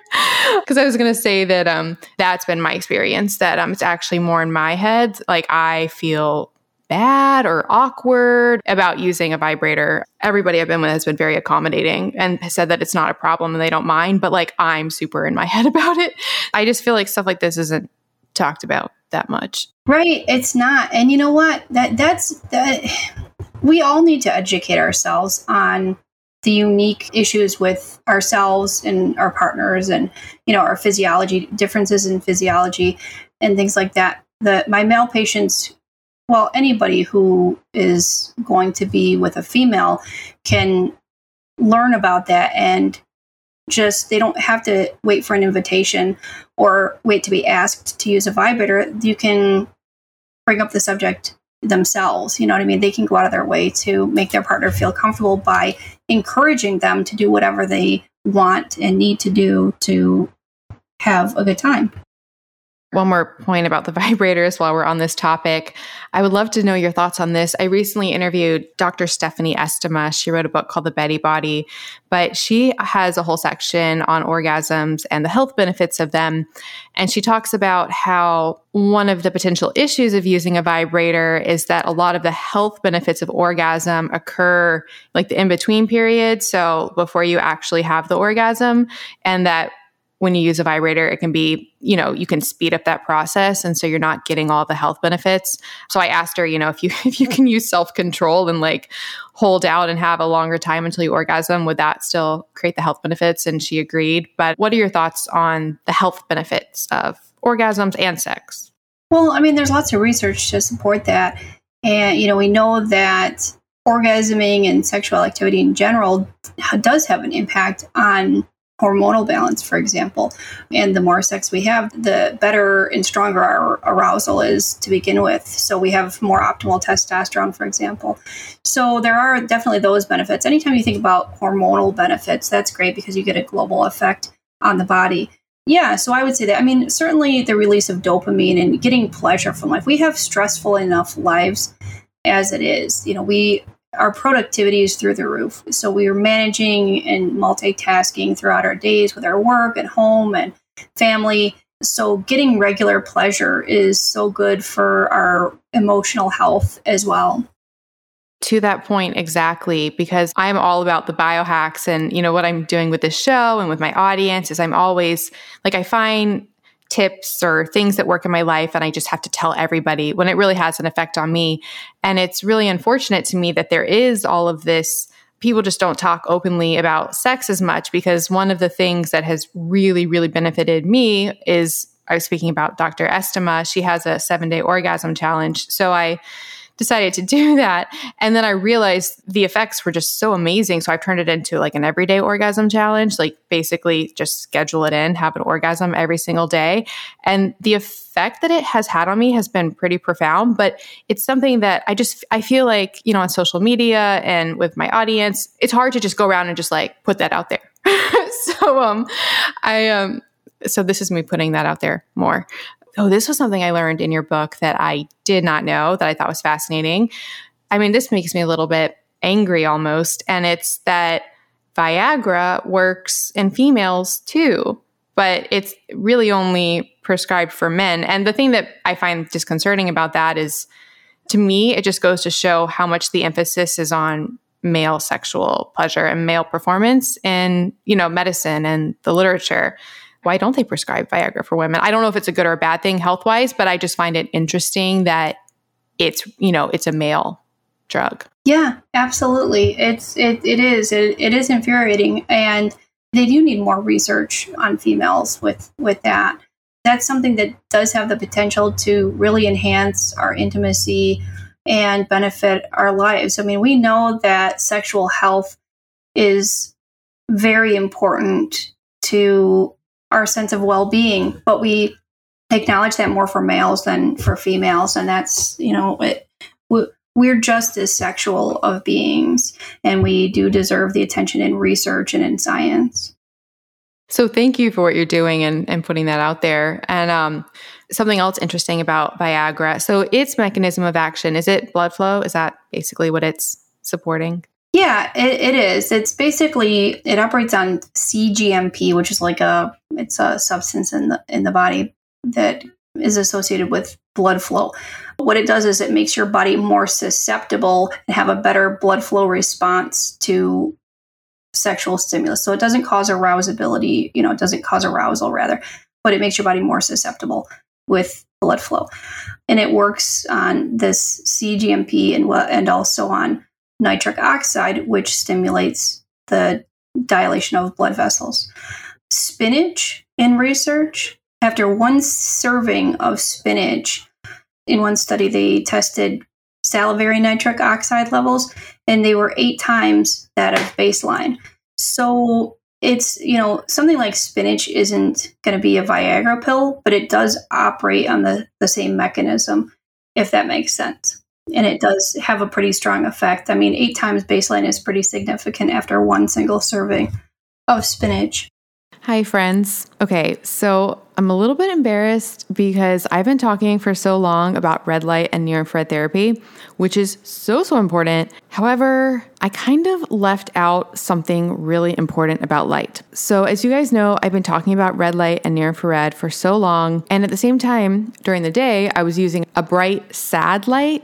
because I was going to say that um, that's been my experience. That um, it's actually more in my head. Like I feel bad or awkward about using a vibrator. Everybody I've been with has been very accommodating and said that it's not a problem and they don't mind. But like I'm super in my head about it. I just feel like stuff like this isn't talked about that much. Right. It's not. And you know what? That that's that. We all need to educate ourselves on the unique issues with ourselves and our partners and you know our physiology differences in physiology and things like that the my male patients well anybody who is going to be with a female can learn about that and just they don't have to wait for an invitation or wait to be asked to use a vibrator you can bring up the subject themselves. You know what I mean? They can go out of their way to make their partner feel comfortable by encouraging them to do whatever they want and need to do to have a good time. One more point about the vibrators while we're on this topic. I would love to know your thoughts on this. I recently interviewed Dr. Stephanie Estima. She wrote a book called The Betty Body, but she has a whole section on orgasms and the health benefits of them. And she talks about how one of the potential issues of using a vibrator is that a lot of the health benefits of orgasm occur like the in between period. So before you actually have the orgasm, and that when you use a vibrator, it can be, you know, you can speed up that process. And so you're not getting all the health benefits. So I asked her, you know, if you if you can use self-control and like hold out and have a longer time until you orgasm, would that still create the health benefits? And she agreed. But what are your thoughts on the health benefits of orgasms and sex? Well, I mean, there's lots of research to support that. And, you know, we know that orgasming and sexual activity in general does have an impact on hormonal balance, for example. And the more sex we have, the better and stronger our arousal is to begin with. So we have more optimal testosterone, for example. So there are definitely those benefits. Anytime you think about hormonal benefits, that's great because you get a global effect on the body. Yeah, so I would say that. I mean, certainly the release of dopamine and getting pleasure from life. We have stressful enough lives as it is. You know, we our productivity is through the roof. So we are managing and multitasking throughout our days with our work and home and family. So getting regular pleasure is so good for our emotional health as well. To that point, exactly, because I'm all about the biohacks and, you know, what I'm doing with this show and with my audience is I'm always like, I find tips or things that work in my life and I just have to tell everybody when it really has an effect on me. And it's really unfortunate to me that there is all of this people just don't talk openly about sex as much because one of the things that has really really benefited me is I was speaking about Dr. Estima. She has a 7-day orgasm challenge. So I decided to do that. And then I realized the effects were just so amazing. So I've turned it into like an everyday orgasm challenge, like basically just schedule it in, have an orgasm every single day. And the effect that it has had on me has been pretty profound, but it's something that I just, I feel like, you know, on social media and with my audience, it's hard to just go around and just like put that out there. so, um, I, um, so this is me putting that out there more oh, this was something I learned in your book that I did not know that I thought was fascinating. I mean, this makes me a little bit angry almost. And it's that Viagra works in females too, but it's really only prescribed for men. And the thing that I find disconcerting about that is to me, it just goes to show how much the emphasis is on male sexual pleasure and male performance in, you know, medicine and the literature why don't they prescribe Viagra for women? I don't know if it's a good or a bad thing health wise, but I just find it interesting that it's, you know, it's a male drug. Yeah, absolutely. It's, it, it is, it, it is infuriating. And they do need more research on females with, with that. That's something that does have the potential to really enhance our intimacy and benefit our lives. I mean, we know that sexual health is very important to our sense of well-being but we acknowledge that more for males than for females. And that's you know it, we're just as sexual of beings and we do deserve the attention in research and in science. So thank you for what you're doing and, and putting that out there. And um, something else interesting about viagra. So its mechanism of action is it blood flow? Is that basically what it's supporting yeah, it, it is. It's basically it operates on CGMP, which is like a it's a substance in the in the body that is associated with blood flow. What it does is it makes your body more susceptible and have a better blood flow response to sexual stimulus. So it doesn't cause arousability, you know, it doesn't cause arousal rather, but it makes your body more susceptible with blood flow. And it works on this CGMP and what and also on nitric oxide, which stimulates the dilation of blood vessels. Spinach in research, after one serving of spinach, in one study, they tested salivary nitric oxide levels, and they were eight times that of baseline. So it's, you know, something like spinach isn't going to be a Viagra pill, but it does operate on the, the same mechanism, if that makes sense and it does have a pretty strong effect. I mean, eight times baseline is pretty significant after one single serving of spinach. Hi, friends. Okay, so I'm a little bit embarrassed because I've been talking for so long about red light and near infrared therapy, which is so, so important. However, I kind of left out something really important about light. So, as you guys know, I've been talking about red light and near infrared for so long. And at the same time, during the day, I was using a bright, SAD light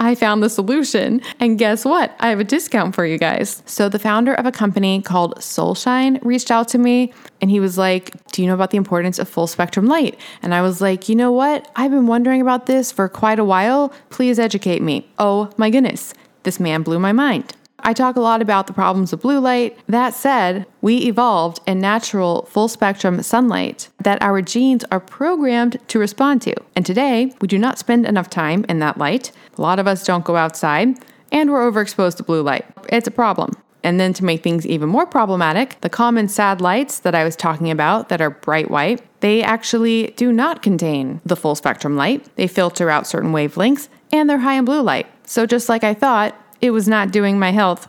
I found the solution. And guess what? I have a discount for you guys. So, the founder of a company called Solshine reached out to me and he was like, Do you know about the importance of full spectrum light? And I was like, You know what? I've been wondering about this for quite a while. Please educate me. Oh my goodness. This man blew my mind. I talk a lot about the problems of blue light. That said, we evolved in natural full spectrum sunlight that our genes are programmed to respond to. And today, we do not spend enough time in that light. A lot of us don't go outside, and we're overexposed to blue light. It's a problem. And then to make things even more problematic, the common SAD lights that I was talking about that are bright white, they actually do not contain the full spectrum light. They filter out certain wavelengths and they're high in blue light. So just like I thought, it was not doing my health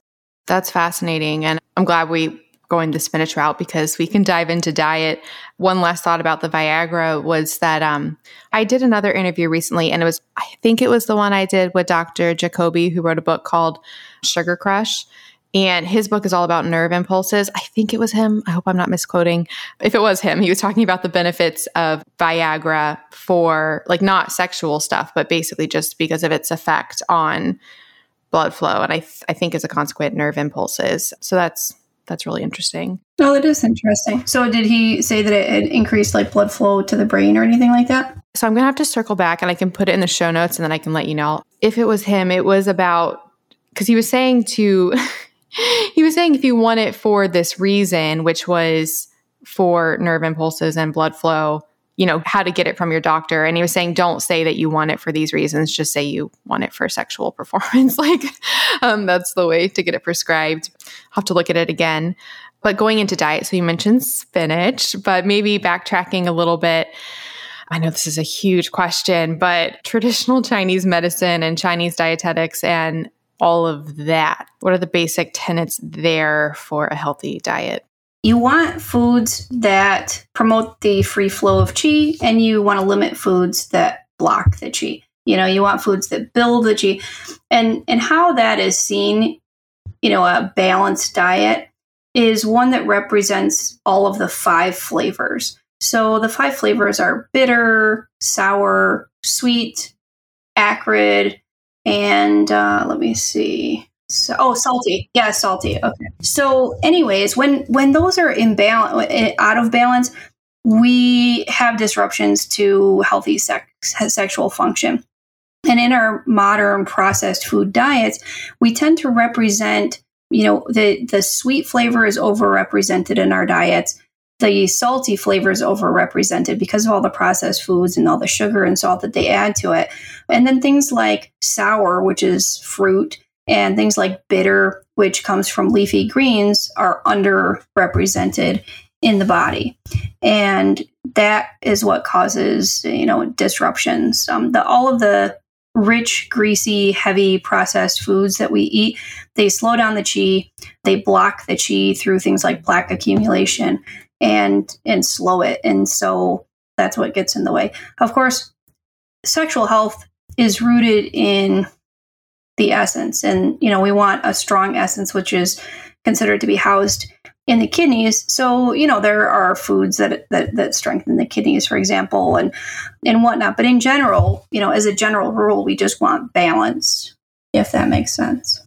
That's fascinating. And I'm glad we going the spinach route because we can dive into diet. One last thought about the Viagra was that um, I did another interview recently, and it was, I think it was the one I did with Dr. Jacoby, who wrote a book called Sugar Crush. And his book is all about nerve impulses. I think it was him. I hope I'm not misquoting. If it was him, he was talking about the benefits of Viagra for like not sexual stuff, but basically just because of its effect on blood flow and I, th- I think as a consequent nerve impulses. So that's that's really interesting. Oh it is interesting. So did he say that it increased like blood flow to the brain or anything like that? So i'm gonna have to circle back and i can put it in the show notes and then i can let you know. If it was him it was about because he was saying to he was saying if you want it for this reason which was for nerve impulses and blood flow, you know, how to get it from your doctor. And he was saying, don't say that you want it for these reasons, just say you want it for sexual performance. like, um, that's the way to get it prescribed. I'll have to look at it again. But going into diet, so you mentioned spinach, but maybe backtracking a little bit. I know this is a huge question, but traditional Chinese medicine and Chinese dietetics and all of that, what are the basic tenets there for a healthy diet? You want foods that promote the free flow of qi, and you want to limit foods that block the qi. You know, you want foods that build the qi. And and how that is seen, you know, a balanced diet is one that represents all of the five flavors. So the five flavors are bitter, sour, sweet, acrid, and uh, let me see. So, oh, salty. Yeah, salty. Okay. So, anyways, when when those are in balance, eh, out of balance, we have disruptions to healthy sex, sexual function. And in our modern processed food diets, we tend to represent you know the the sweet flavor is overrepresented in our diets the salty flavor is overrepresented because of all the processed foods and all the sugar and salt that they add to it and then things like sour which is fruit and things like bitter which comes from leafy greens are underrepresented in the body and that is what causes you know disruptions um, the all of the rich, greasy, heavy processed foods that we eat, they slow down the chi. They block the chi through things like plaque accumulation and and slow it. And so that's what gets in the way. Of course, sexual health is rooted in the essence and you know we want a strong essence which is considered to be housed in the kidneys. So you know there are foods that that, that strengthen the kidneys, for example, and and whatnot. But in general, you know, as a general rule, we just want balance, if that makes sense.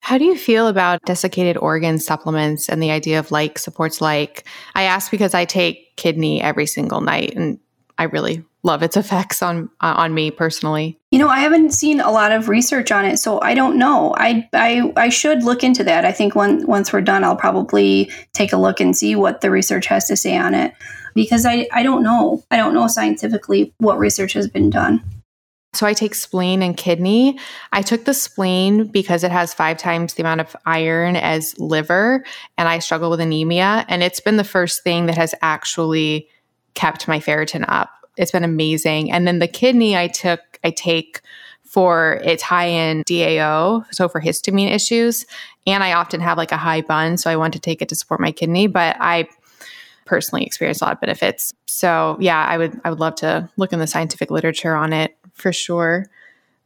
How do you feel about desiccated organ supplements and the idea of like supports like? I ask because I take kidney every single night and I really love its effects on uh, on me personally. You know, I haven't seen a lot of research on it, so I don't know. I I I should look into that. I think when once we're done, I'll probably take a look and see what the research has to say on it because I I don't know. I don't know scientifically what research has been done. So I take spleen and kidney. I took the spleen because it has five times the amount of iron as liver, and I struggle with anemia. And it's been the first thing that has actually kept my ferritin up it's been amazing. And then the kidney I took, I take for it's high in DAO, so for histamine issues. And I often have like a high BUN, so I want to take it to support my kidney. But I personally experience a lot of benefits. So yeah, I would I would love to look in the scientific literature on it for sure.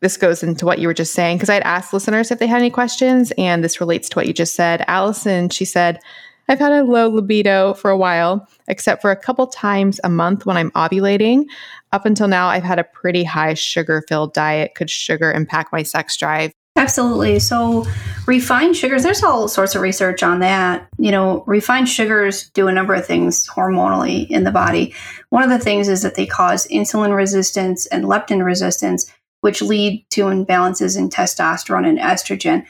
This goes into what you were just saying because I'd asked listeners if they had any questions, and this relates to what you just said. Allison, she said, I've had a low libido for a while, except for a couple times a month when I'm ovulating. Up until now, I've had a pretty high sugar filled diet. Could sugar impact my sex drive? Absolutely. So, refined sugars, there's all sorts of research on that. You know, refined sugars do a number of things hormonally in the body. One of the things is that they cause insulin resistance and leptin resistance, which lead to imbalances in testosterone and estrogen.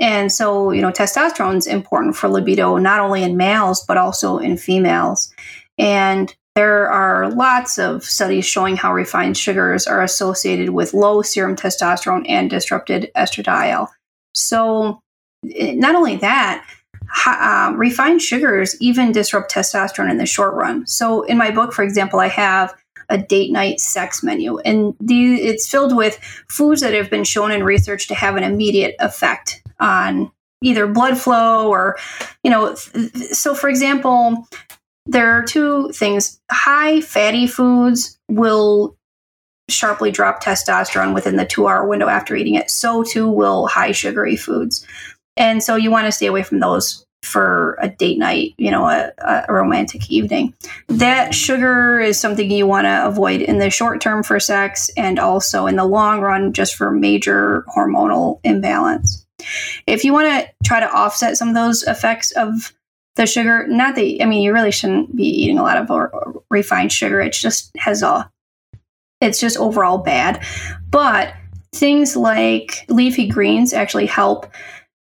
And so, you know, testosterone is important for libido, not only in males, but also in females. And there are lots of studies showing how refined sugars are associated with low serum testosterone and disrupted estradiol. So, eh, not only that, uh, refined sugars even disrupt testosterone in the short run. So, in my book, for example, I have a date night sex menu, and the, it's filled with foods that have been shown in research to have an immediate effect on either blood flow or, you know, so for example, there are two things. High fatty foods will sharply drop testosterone within the two hour window after eating it. So too will high sugary foods. And so you want to stay away from those for a date night, you know, a, a, romantic evening. That sugar is something you want to avoid in the short term for sex and also in the long run just for major hormonal imbalance. If you want to try to offset some of those effects of the sugar, not that I mean you really shouldn't be eating a lot of refined sugar. It just has a it's just overall bad. But things like leafy greens actually help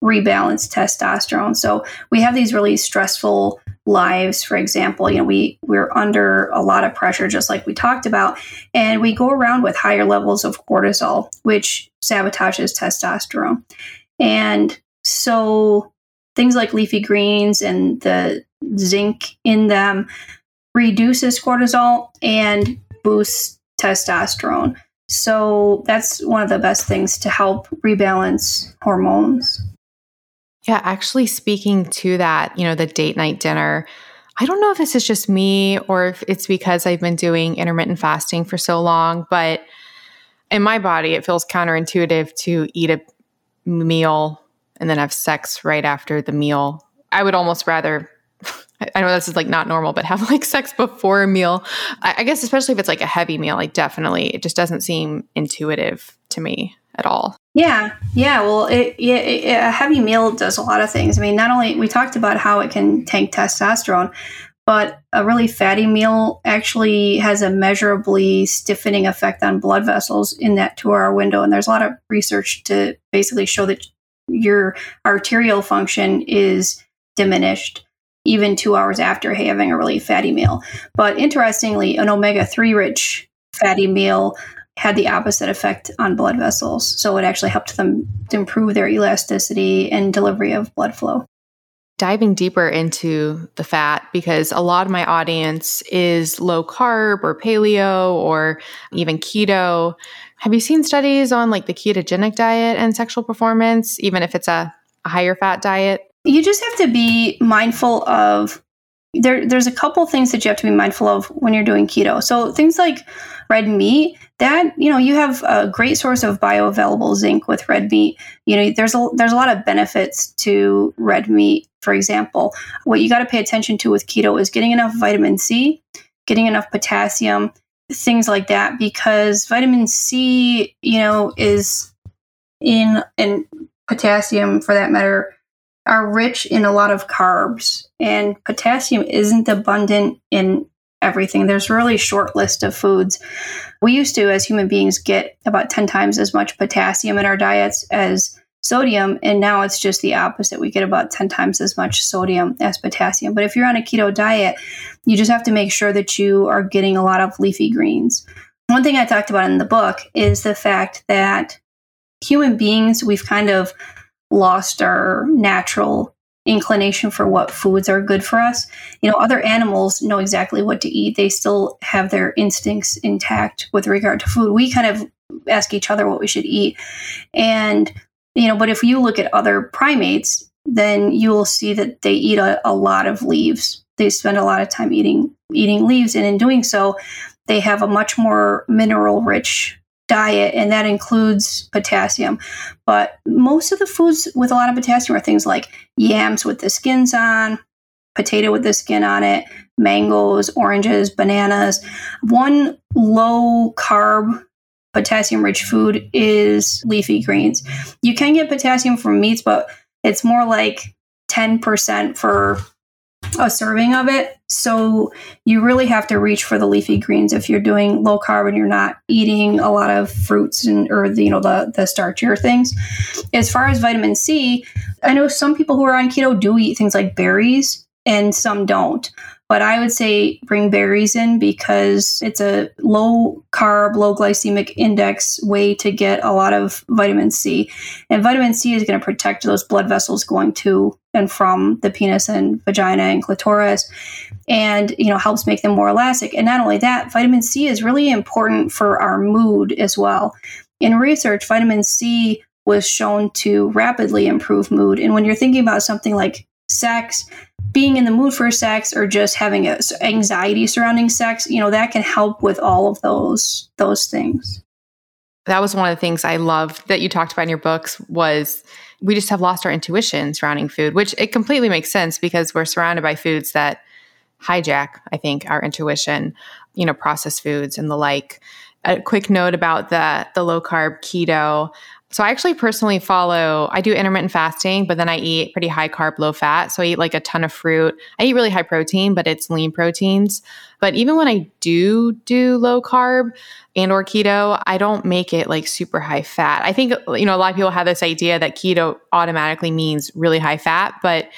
rebalance testosterone. So we have these really stressful lives for example you know we we're under a lot of pressure just like we talked about and we go around with higher levels of cortisol which sabotages testosterone and so things like leafy greens and the zinc in them reduces cortisol and boosts testosterone. So that's one of the best things to help rebalance hormones. Yeah, actually, speaking to that, you know, the date night dinner, I don't know if this is just me or if it's because I've been doing intermittent fasting for so long, but in my body, it feels counterintuitive to eat a meal and then have sex right after the meal. I would almost rather. I know this is like not normal, but have like sex before a meal. I, I guess, especially if it's like a heavy meal, like definitely, it just doesn't seem intuitive to me at all. Yeah, yeah. Well, it, it, it, a heavy meal does a lot of things. I mean, not only we talked about how it can tank testosterone, but a really fatty meal actually has a measurably stiffening effect on blood vessels in that two-hour window. And there's a lot of research to basically show that your arterial function is diminished even two hours after having a really fatty meal. But interestingly, an omega-3 rich fatty meal had the opposite effect on blood vessels. So it actually helped them improve their elasticity and delivery of blood flow. Diving deeper into the fat, because a lot of my audience is low carb or paleo or even keto. Have you seen studies on like the ketogenic diet and sexual performance, even if it's a, a higher fat diet? You just have to be mindful of there, there's a couple things that you have to be mindful of when you're doing keto. So things like red meat, that you know you have a great source of bioavailable zinc with red meat you know there's a there's a lot of benefits to red meat for example what you got to pay attention to with keto is getting enough vitamin c getting enough potassium things like that because vitamin c you know is in and potassium for that matter are rich in a lot of carbs and potassium isn't abundant in everything. There's really short list of foods. We used to, as human beings, get about 10 times as much potassium in our diets as sodium, and now it's just the opposite. We get about 10 times as much sodium as potassium. But if you're on a keto diet, you just have to make sure that you are getting a lot of leafy greens. One thing I talked about in the book is the fact that human beings, we've kind of lost our natural inclination for what foods are good for us. You know, other animals know exactly what to eat. They still have their instincts intact with regard to food. We kind of ask each other what we should eat. And, you know, but if you look at other primates, then you will see that they eat a, a lot of leaves. They spend a lot of time eating eating leaves, and in doing so, they have a much more mineral rich diet, and that includes potassium. But most of the foods with a lot of potassium are things like yams with the skins on, potato with the skin on it, mangoes, oranges, bananas. One low carb potassium rich food is leafy greens. You can get potassium from meats, but it's more like 10% for a serving of it. So you really have to reach for the leafy greens if you're doing low carb and you're not eating a lot of fruits and or the, you know the the starchier things. As far as vitamin C, I know some people who are on keto do eat things like berries and some don't. But I would say bring berries in because it's a low carb, low glycemic index way to get a lot of vitamin C. And vitamin C is going to protect those blood vessels going to and from the penis and vagina and clitoris and you know helps make them more elastic. And not only that vitamin c is really important for our mood as well. In research vitamin c was shown to rapidly improve mood. And when you're thinking about something like sex being in the mood for sex or just having a, anxiety surrounding sex you know that can help with all of those those things. That was one of the things i loved that you talked about in your books was we just have lost our intuition surrounding food which it completely makes sense because we're surrounded by foods that hijack i think our intuition you know processed foods and the like. A quick note about the the low carb keto so I actually personally follow, I do intermittent fasting, but then I eat pretty high carb, low fat. So I eat like a ton of fruit. I eat really high protein, but it's lean proteins. But even when I do do low carb and or keto, I don't make it like super high fat. I think, you know, a lot of people have this idea that keto automatically means really high fat, but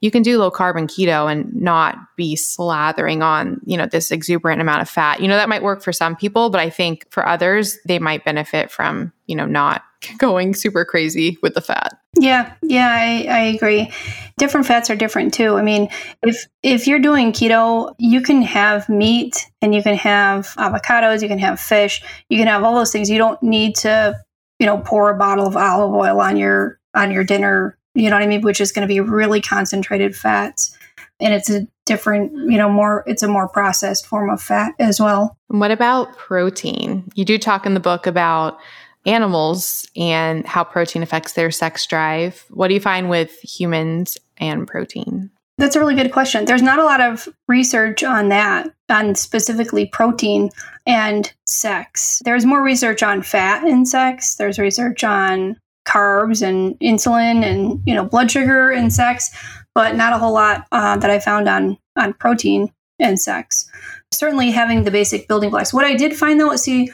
you can do low carb and keto and not be slathering on, you know, this exuberant amount of fat. You know, that might work for some people, but I think for others, they might benefit from, you know, not going super crazy with the fat. Yeah, yeah, I, I agree. Different fats are different too. I mean, if if you're doing keto, you can have meat and you can have avocados, you can have fish, you can have all those things. You don't need to, you know, pour a bottle of olive oil on your on your dinner, you know what I mean, which is going to be really concentrated fats. And it's a different, you know, more it's a more processed form of fat as well. What about protein? You do talk in the book about animals and how protein affects their sex drive. What do you find with humans and protein? That's a really good question. There's not a lot of research on that, on specifically protein and sex. There's more research on fat and sex. There's research on carbs and insulin and you know blood sugar and sex, but not a whole lot uh, that I found on on protein and sex. Certainly having the basic building blocks. What I did find though, see,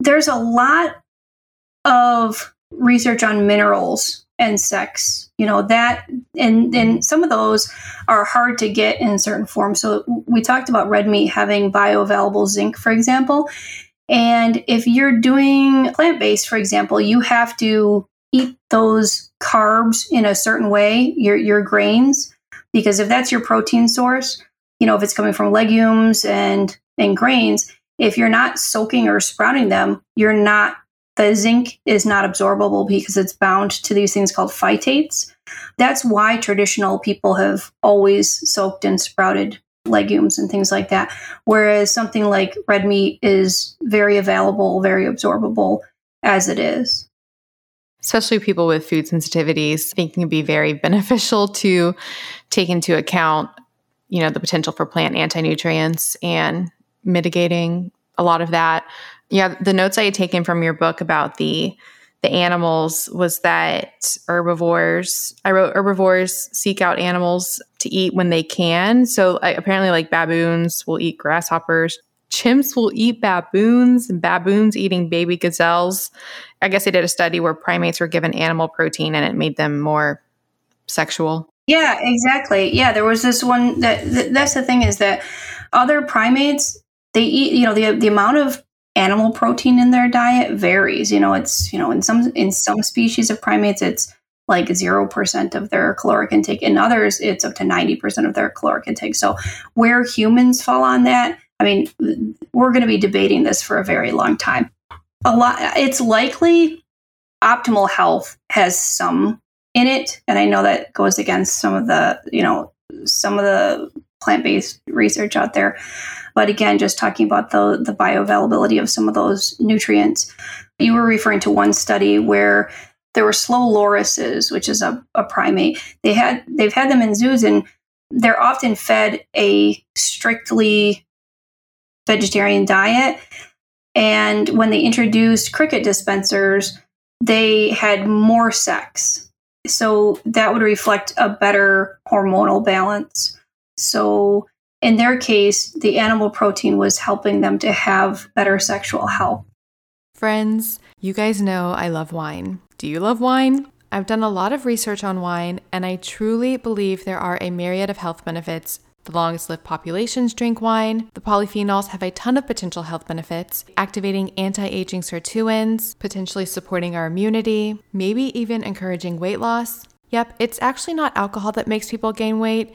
there's a lot of research on minerals and sex you know that and and some of those are hard to get in certain forms. So we talked about red meat having bioavailable zinc for example. And if you're doing plant-based for example you have to eat those carbs in a certain way your your grains because if that's your protein source you know if it's coming from legumes and and grains if you're not soaking or sprouting them you're not the zinc is not absorbable because it's bound to these things called phytates. That's why traditional people have always soaked and sprouted legumes and things like that. Whereas something like red meat is very available, very absorbable as it is. Especially people with food sensitivities, thinking it'd be very beneficial to take into account, you know, the potential for plant anti-nutrients and mitigating a lot of that yeah, the notes I had taken from your book about the the animals was that herbivores i wrote herbivores seek out animals to eat when they can. So apparently like baboons will eat grasshoppers. Chimps will eat baboons and baboons eating baby gazelles. I guess they did a study where primates were given animal protein and it made them more sexual. Yeah exactly. Yeah there was this one that th- that's the thing is that other primates they eat you know the, the amount of animal protein in their diet varies. You know, it's you know in some in some species of primates it's like zero percent of their caloric intake. In others, it's up to ninety percent of their caloric intake. So where humans fall on that, I mean, we're going to be debating this for a very long time. A lot. It's likely optimal health has some in it, and I know that goes against some of the you know some of the plant based research out there. But again, just talking about the, the bioavailability of some of those nutrients. You were referring to one study where there were slow lorises, which is a, a primate. They had they've had them in zoos and they're often fed a strictly vegetarian diet. And when they introduced cricket dispensers, they had more sex. So that would reflect a better hormonal balance. So in their case, the animal protein was helping them to have better sexual health. Friends, you guys know I love wine. Do you love wine? I've done a lot of research on wine, and I truly believe there are a myriad of health benefits. The longest lived populations drink wine. The polyphenols have a ton of potential health benefits, activating anti aging sirtuins, potentially supporting our immunity, maybe even encouraging weight loss. Yep, it's actually not alcohol that makes people gain weight,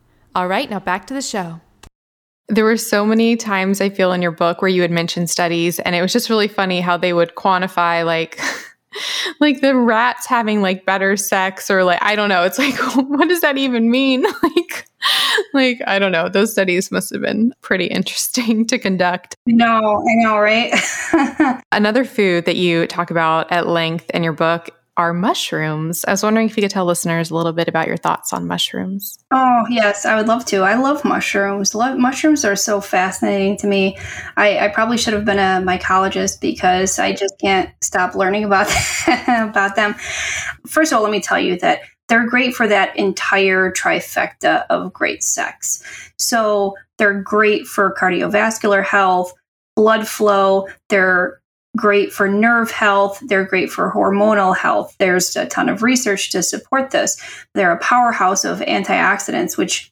All right, now back to the show. There were so many times I feel in your book where you had mentioned studies, and it was just really funny how they would quantify like like the rats having like better sex or like I don't know. It's like what does that even mean? like like I don't know. Those studies must have been pretty interesting to conduct. No, I know, right? Another food that you talk about at length in your book are mushrooms. I was wondering if you could tell listeners a little bit about your thoughts on mushrooms. Oh, yes, I would love to. I love mushrooms. Love, mushrooms are so fascinating to me. I, I, probably should have been a mycologist because I just can't stop learning about, about them. First of all, let me tell you that they're great for that entire trifecta of great sex. So they're great for cardiovascular health, blood flow, they're great for nerve health. They're great for hormonal health. There's a ton of research to support this. They're a powerhouse of antioxidants, which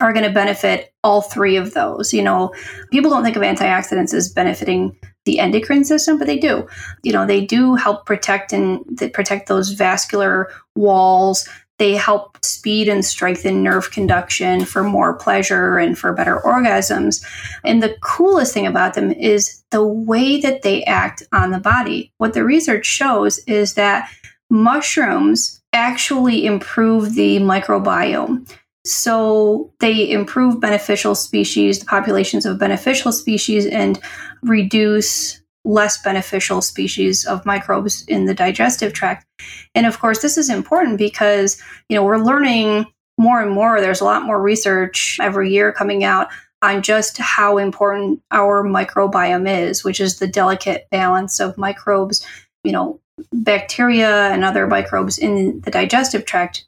are going to benefit all three of those. You know, people don't think of antioxidants as benefiting the endocrine system, but they do. You know, they do help protect and protect those vascular walls. They help speed and strengthen nerve conduction for more pleasure and for better orgasms. And the coolest thing about them is the way that they act on the body. What the research shows is that mushrooms actually improve the microbiome. So they improve beneficial species, the populations of beneficial species, and reduce less beneficial species of microbes in the digestive tract. And of course, this is important because, you know, we're learning more and more. There's a lot more research every year coming out on just how important our microbiome is, which is the delicate balance of microbes, you know, bacteria and other microbes in the digestive tract,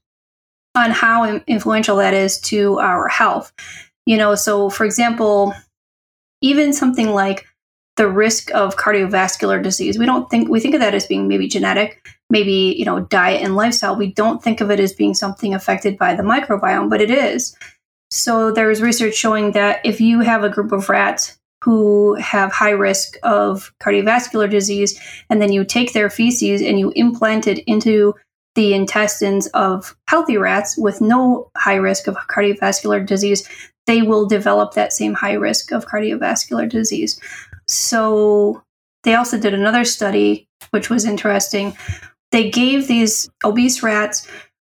on how influential that is to our health. You know, so for example, even something like the risk of cardiovascular disease. We don't think we think of that as being maybe genetic, maybe you know diet and lifestyle. We don't think of it as being something affected by the microbiome, but it is. So there's research showing that if you have a group of rats who have high risk of cardiovascular disease, and then you take their feces and you implant it into the intestines of healthy rats with no high risk of cardiovascular disease, they will develop that same high risk of cardiovascular disease. So they also did another study, which was interesting. They gave these obese rats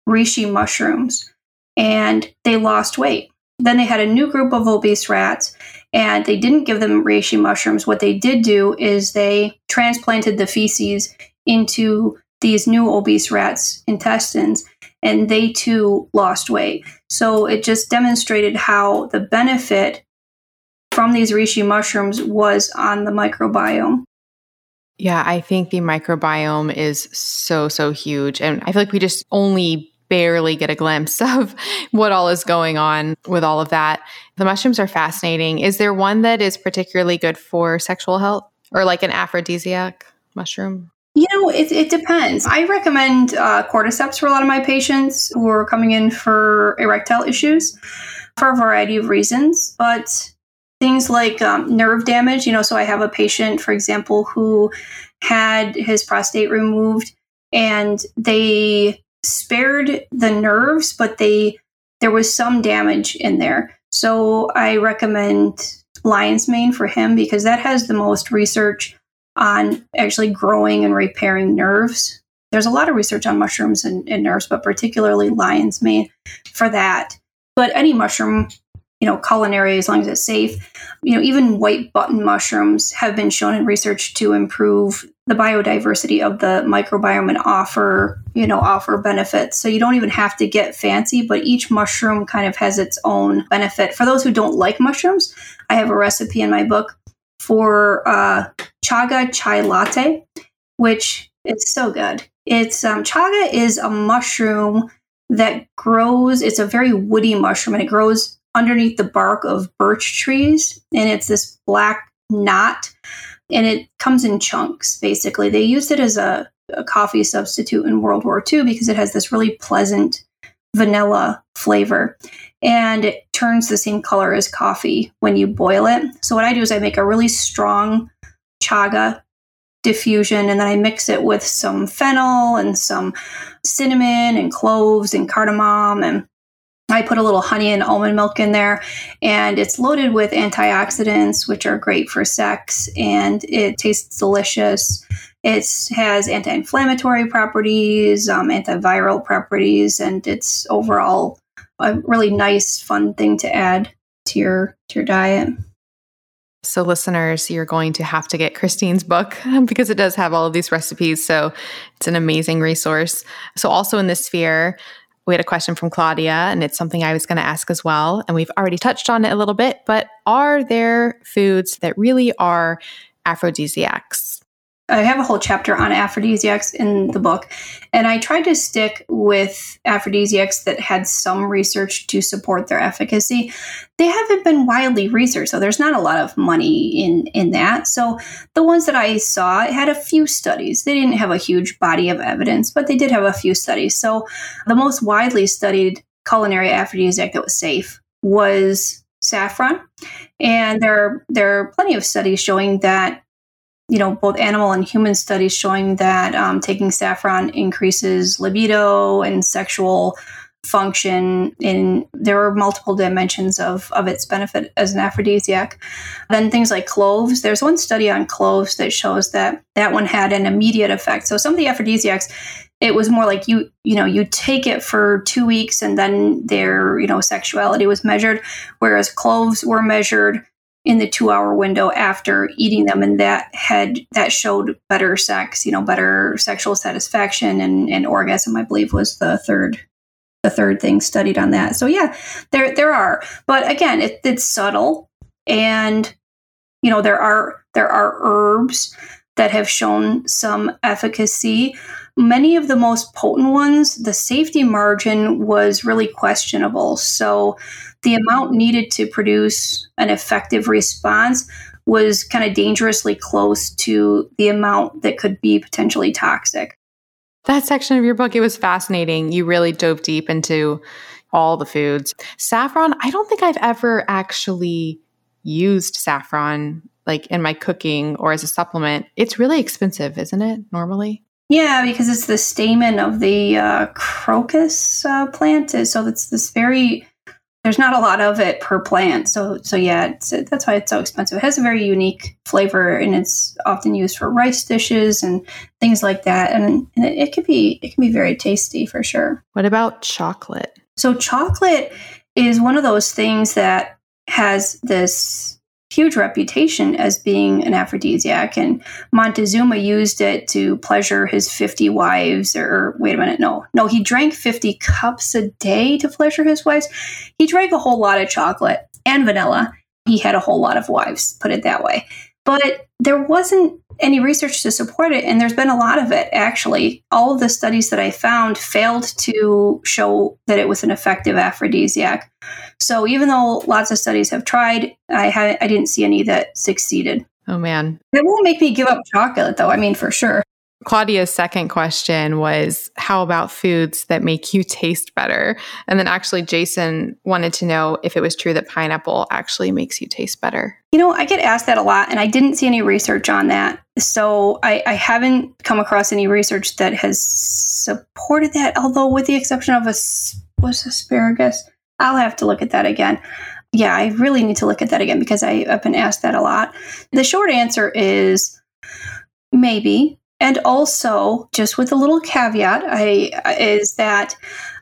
reishi mushrooms and they lost weight. Then they had a new group of obese rats and they didn't give them reishi mushrooms. What they did do is they transplanted the feces into these new obese rats' intestines and they too lost weight. So it just demonstrated how the benefit from these reishi mushrooms was on the microbiome. Yeah, I think the microbiome is so, so huge. And I feel like we just only barely get a glimpse of what all is going on with all of that. The mushrooms are fascinating. Is there one that is particularly good for sexual health or like an aphrodisiac mushroom? You know, it, it depends. I recommend uh, cordyceps for a lot of my patients who are coming in for erectile issues for a variety of reasons. But things like um, nerve damage. You know, so I have a patient, for example, who had his prostate removed and they spared the nerves, but they there was some damage in there. So I recommend lion's mane for him because that has the most research on actually growing and repairing nerves. There's a lot of research on mushrooms and, and nerves, but particularly lion's mane for that. But any mushroom you know, culinary as long as it's safe. You know, even white button mushrooms have been shown in research to improve the biodiversity of the microbiome and offer, you know, offer benefits. So you don't even have to get fancy, but each mushroom kind of has its own benefit. For those who don't like mushrooms, I have a recipe in my book for uh, chaga chai latte, which is so good. It's um, chaga is a mushroom that grows. It's a very woody mushroom, and it grows underneath the bark of birch trees, and it's this black knot, and it comes in chunks. Basically, they used it as a, a coffee substitute in World War II because it has this really pleasant vanilla flavor. and it turns the same color as coffee when you boil it. So what I do is I make a really strong chaga diffusion and then I mix it with some fennel and some cinnamon and cloves and cardamom and I put a little honey and almond milk in there, and it's loaded with antioxidants, which are great for sex, and it tastes delicious. It has anti inflammatory properties, um, antiviral properties, and it's overall a really nice, fun thing to add to your, to your diet. So, listeners, you're going to have to get Christine's book because it does have all of these recipes. So, it's an amazing resource. So, also in this sphere, we had a question from Claudia, and it's something I was going to ask as well. And we've already touched on it a little bit, but are there foods that really are aphrodisiacs? I have a whole chapter on aphrodisiacs in the book, and I tried to stick with aphrodisiacs that had some research to support their efficacy. They haven't been widely researched, so there's not a lot of money in in that. So the ones that I saw had a few studies. They didn't have a huge body of evidence, but they did have a few studies. So the most widely studied culinary aphrodisiac that was safe was saffron, and there there are plenty of studies showing that you know, both animal and human studies showing that um, taking saffron increases libido and sexual function in there are multiple dimensions of of its benefit as an aphrodisiac. Then things like cloves there's one study on cloves that shows that that one had an immediate effect. So some of the aphrodisiacs it was more like you you know you take it for two weeks and then their you know sexuality was measured whereas cloves were measured in the two hour window after eating them and that had that showed better sex you know better sexual satisfaction and, and orgasm i believe was the third the third thing studied on that. So yeah there there are. But again it, it's subtle and you know there are there are herbs that have shown some efficacy. Many of the most potent ones the safety margin was really questionable. So the amount needed to produce an effective response was kind of dangerously close to the amount that could be potentially toxic. That section of your book, it was fascinating. You really dove deep into all the foods. Saffron, I don't think I've ever actually used saffron like in my cooking or as a supplement. It's really expensive, isn't it, normally? Yeah, because it's the stamen of the uh, crocus uh, plant. So it's this very there's not a lot of it per plant. So so yeah, that's why it's so expensive. It has a very unique flavor, and it's often used for rice dishes and things like that. And, and it, it can be it can be very tasty for sure. What about chocolate? So chocolate is one of those things that has this huge reputation as being an aphrodisiac. And Montezuma used it to pleasure his 50 wives, or wait a minute, no, no, he drank 50 cups a day to pleasure his wives. He drank a whole lot of chocolate and vanilla. He had a whole lot of wives, put it that way. But there wasn't any research to support it, and there's been a lot of it actually. All of the studies that I found failed to show that it was an effective aphrodisiac. So even though lots of studies have tried, I had I didn't see any that succeeded. Oh man. It won't make me give up chocolate though, I mean for sure. Claudia's second question was How about foods that make you taste better? And then actually, Jason wanted to know if it was true that pineapple actually makes you taste better. You know, I get asked that a lot, and I didn't see any research on that. So I, I haven't come across any research that has supported that, although, with the exception of a, was asparagus. I'll have to look at that again. Yeah, I really need to look at that again because I, I've been asked that a lot. The short answer is maybe and also, just with a little caveat, I, is that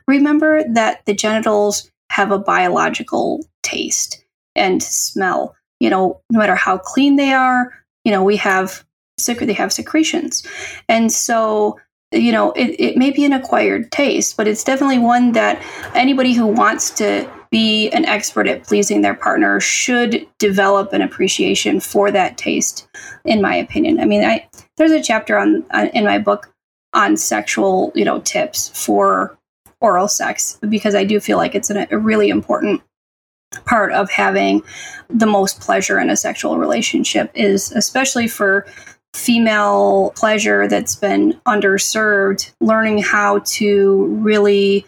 remember that the genitals have a biological taste and smell. You know, no matter how clean they are, you know, we have they have secretions, and so you know it, it may be an acquired taste, but it's definitely one that anybody who wants to be an expert at pleasing their partner should develop an appreciation for that taste in my opinion i mean i there's a chapter on, on in my book on sexual you know tips for oral sex because i do feel like it's an, a really important part of having the most pleasure in a sexual relationship is especially for female pleasure that's been underserved learning how to really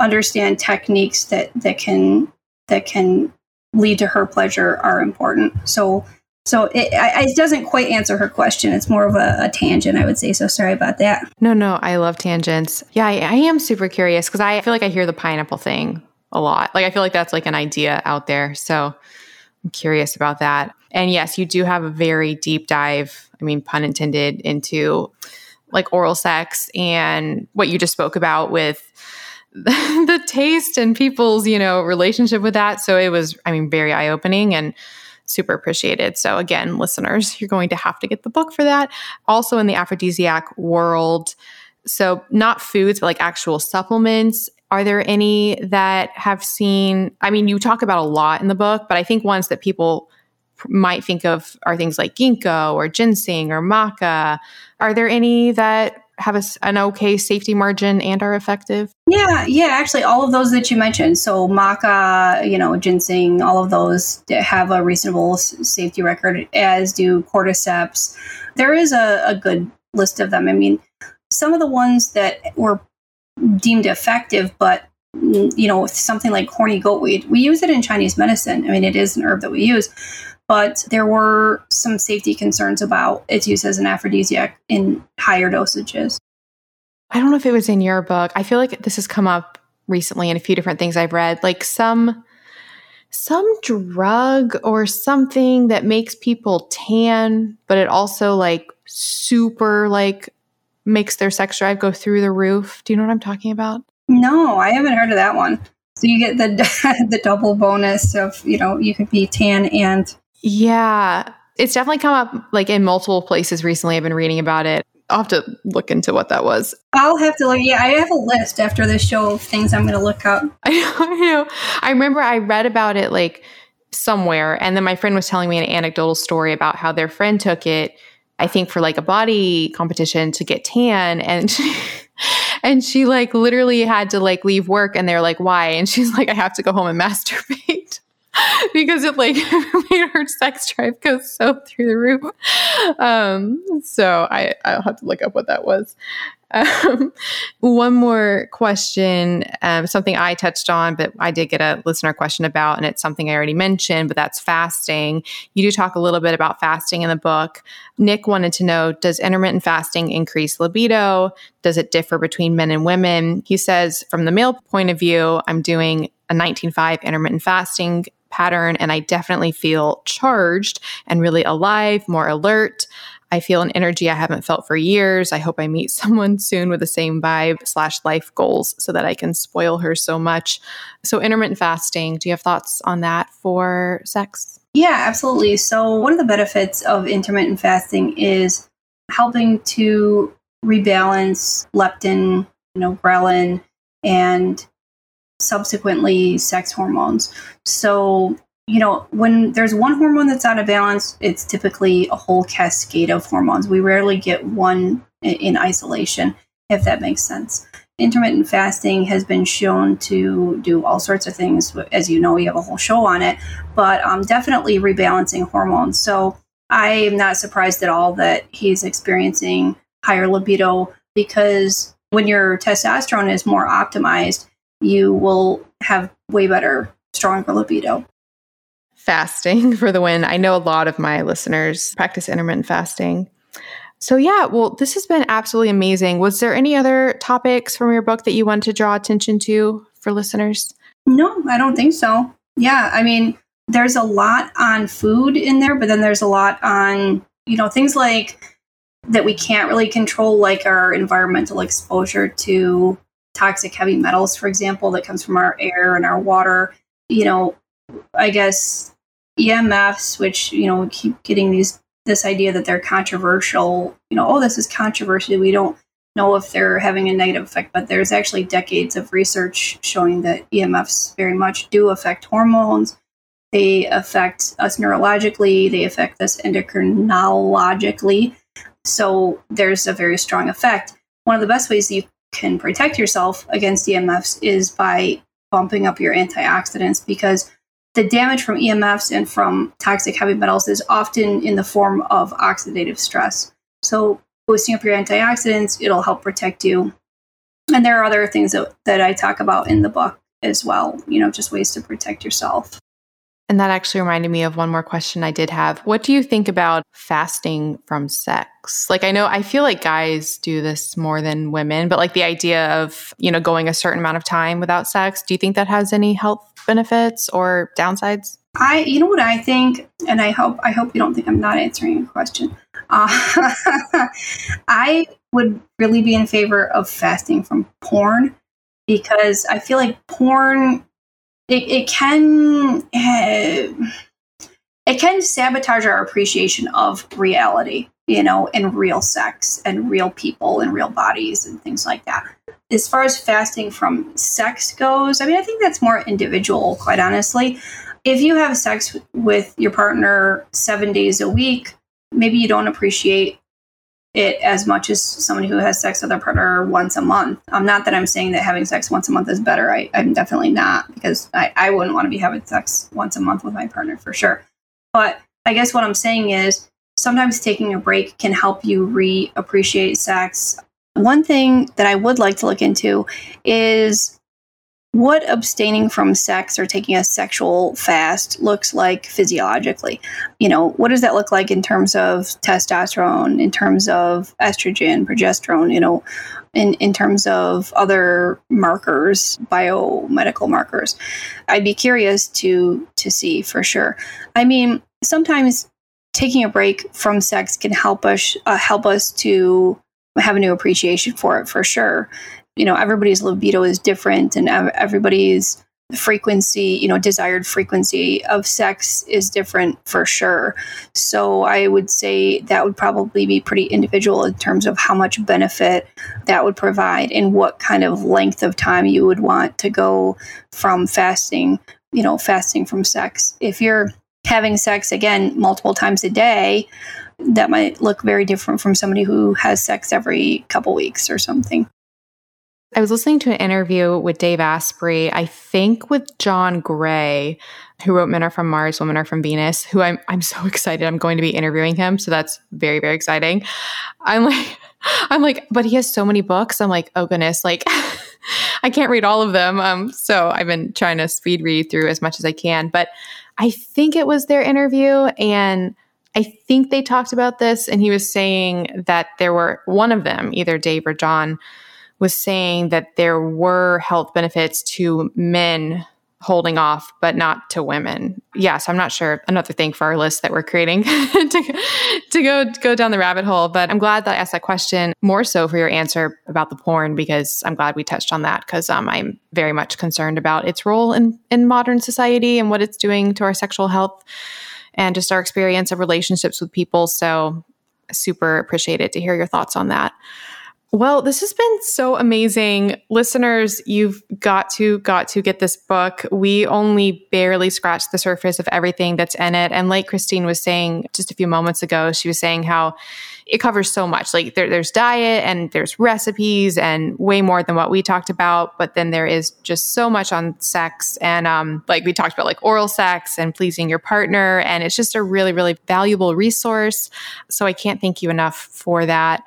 understand techniques that that can that can lead to her pleasure are important. So so it, it doesn't quite answer her question. It's more of a, a, tangent, I would say. So sorry about that. No, no, I love tangents. Yeah, I, I am super curious because I feel like I hear the pineapple thing a lot. Like I feel like that's like an idea out there. So I'm curious about that. And yes, you do have a very deep dive, I mean, pun intended, into like oral sex and what you just spoke about with the taste and people's, you know, relationship with that. So it was, I mean, very eye opening and super appreciated. So again, listeners, you're going to have to get the book for that. Also in the aphrodisiac world. So not foods, but like actual supplements. Are there any that have seen? I mean, you talk about a lot in the book, but I think ones that people might think of are things like ginkgo or ginseng or maca. Are there any that have a, an okay safety margin and are effective? Yeah, yeah, actually, all of those that you mentioned. So maca, you know, ginseng, all of those have a reasonable safety record, as do cordyceps. There is a, a good list of them. I mean, some of the ones that were deemed effective, but mm, you know, something like horny goatweed, we use it in Chinese medicine. I mean, it is an herb that we use but there were some safety concerns about its use as an aphrodisiac in higher dosages. I don't know if it was in your book. I feel like this has come up recently in a few different things I've read, like some some drug or something that makes people tan, but it also like super like makes their sex drive go through the roof. Do you know what I'm talking about? No, I haven't heard of that one. So you get the the double bonus of, you know, you could be tan and yeah. It's definitely come up like in multiple places recently. I've been reading about it. I'll have to look into what that was. I'll have to look. Yeah, I have a list after this show of things I'm going to look up. I know. I remember I read about it like somewhere, and then my friend was telling me an anecdotal story about how their friend took it. I think for like a body competition to get tan, and she, and she like literally had to like leave work, and they're like, "Why?" And she's like, "I have to go home and masturbate." because it like made her sex drive go so through the roof. Um, so I I'll have to look up what that was. Um, one more question, um, something I touched on, but I did get a listener question about, and it's something I already mentioned, but that's fasting. You do talk a little bit about fasting in the book. Nick wanted to know Does intermittent fasting increase libido? Does it differ between men and women? He says, from the male point of view, I'm doing a 19.5 intermittent fasting pattern and I definitely feel charged and really alive, more alert. I feel an energy I haven't felt for years. I hope I meet someone soon with the same vibe slash life goals so that I can spoil her so much. So intermittent fasting, do you have thoughts on that for sex? Yeah, absolutely. So one of the benefits of intermittent fasting is helping to rebalance leptin, you know, ghrelin, and subsequently sex hormones. So, you know, when there's one hormone that's out of balance, it's typically a whole cascade of hormones. We rarely get one in isolation, if that makes sense. Intermittent fasting has been shown to do all sorts of things. As you know, we have a whole show on it, but um, definitely rebalancing hormones. So I am not surprised at all that he's experiencing higher libido because when your testosterone is more optimized, you will have way better, stronger libido. Fasting for the win. I know a lot of my listeners practice intermittent fasting. So, yeah, well, this has been absolutely amazing. Was there any other topics from your book that you want to draw attention to for listeners? No, I don't think so. Yeah, I mean, there's a lot on food in there, but then there's a lot on, you know, things like that we can't really control, like our environmental exposure to toxic heavy metals, for example, that comes from our air and our water. You know, I guess EMFs, which you know we keep getting these this idea that they're controversial. You know, oh, this is controversial. We don't know if they're having a negative effect, but there's actually decades of research showing that EMFs very much do affect hormones. They affect us neurologically. They affect us endocrinologically. So there's a very strong effect. One of the best ways you can protect yourself against EMFs is by bumping up your antioxidants because the damage from EMFs and from toxic heavy metals is often in the form of oxidative stress. So, boosting up your antioxidants, it'll help protect you And there are other things that, that I talk about in the book as well, you know, just ways to protect yourself. And that actually reminded me of one more question I did have. What do you think about fasting from sex? Like, I know I feel like guys do this more than women, but like the idea of, you know, going a certain amount of time without sex, do you think that has any health benefits or downsides? I, you know what I think, and I hope, I hope you don't think I'm not answering your question. Uh, I would really be in favor of fasting from porn because I feel like porn it, it can uh, it can sabotage our appreciation of reality you know and real sex and real people and real bodies and things like that. As far as fasting from sex goes i mean i think that's more individual quite honestly. If you have sex with your partner seven days a week maybe you don't appreciate it as much as somebody who has sex with their partner once a month. Um, not that I'm saying that having sex once a month is better. I, am definitely not because I, I wouldn't want to be having sex once a month with my partner for sure. But I guess what I'm saying is sometimes taking a break can help you re-appreciate sex. One thing that I would like to look into is what abstaining from sex or taking a sexual fast looks like physiologically. You know, what does that look like in terms of testosterone, in terms of estrogen, progesterone, you know, in, in terms of other markers, biomedical markers. I'd be curious to to see for sure. I mean, sometimes taking a break from sex can help us uh, help us to have a new appreciation for it for sure you know everybody's libido is different and everybody's frequency you know desired frequency of sex is different for sure. So i would say that would probably be pretty individual in terms of how much benefit that would provide and what kind of length of time you would want to go from fasting you know fasting from sex. If you're having sex again multiple times a day that might look very different from somebody who has sex every couple weeks or something I was listening to an interview with Dave Asprey, I think with John Gray, who wrote Men Are From Mars, Women Are From Venus, who I'm I'm so excited. I'm going to be interviewing him. So that's very, very exciting. I'm like, I'm like, but he has so many books. I'm like, oh goodness, like I can't read all of them. Um, so I've been trying to speed read through as much as I can. But I think it was their interview and I think they talked about this, and he was saying that there were one of them, either Dave or John, was saying that there were health benefits to men holding off, but not to women. Yes, I'm not sure. Another thing for our list that we're creating to, to go go down the rabbit hole. But I'm glad that I asked that question more so for your answer about the porn because I'm glad we touched on that because um, I'm very much concerned about its role in in modern society and what it's doing to our sexual health and just our experience of relationships with people. So super appreciated to hear your thoughts on that. Well, this has been so amazing. Listeners, you've got to got to get this book. We only barely scratched the surface of everything that's in it. And like Christine was saying just a few moments ago, she was saying how it covers so much. Like there, there's diet and there's recipes and way more than what we talked about. But then there is just so much on sex and um, like we talked about like oral sex and pleasing your partner. And it's just a really, really valuable resource. So I can't thank you enough for that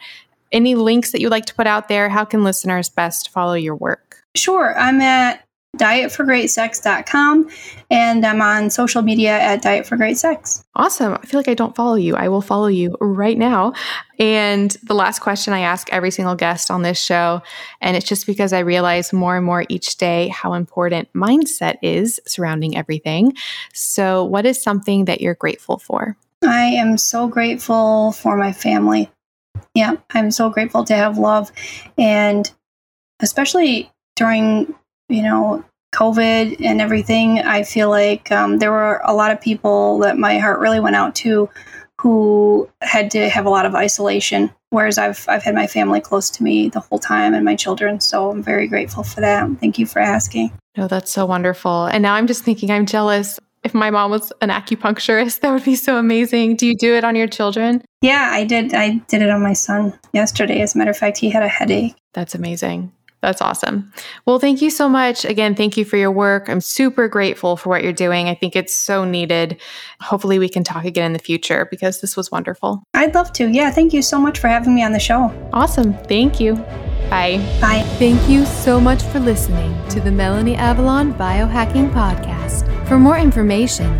any links that you'd like to put out there? How can listeners best follow your work? Sure. I'm at dietforgreatsex.com and I'm on social media at Diet for Great Sex. Awesome. I feel like I don't follow you. I will follow you right now. And the last question I ask every single guest on this show, and it's just because I realize more and more each day how important mindset is surrounding everything. So, what is something that you're grateful for? I am so grateful for my family. Yeah, I'm so grateful to have love. And especially during, you know, COVID and everything, I feel like um, there were a lot of people that my heart really went out to who had to have a lot of isolation. Whereas I've I've had my family close to me the whole time and my children, so I'm very grateful for that. Thank you for asking. No, that's so wonderful. And now I'm just thinking I'm jealous if my mom was an acupuncturist, that would be so amazing. Do you do it on your children? Yeah, I did. I did it on my son yesterday. As a matter of fact, he had a headache. That's amazing. That's awesome. Well, thank you so much. Again, thank you for your work. I'm super grateful for what you're doing. I think it's so needed. Hopefully, we can talk again in the future because this was wonderful. I'd love to. Yeah, thank you so much for having me on the show. Awesome. Thank you. Bye. Bye. Thank you so much for listening to the Melanie Avalon Biohacking Podcast. For more information,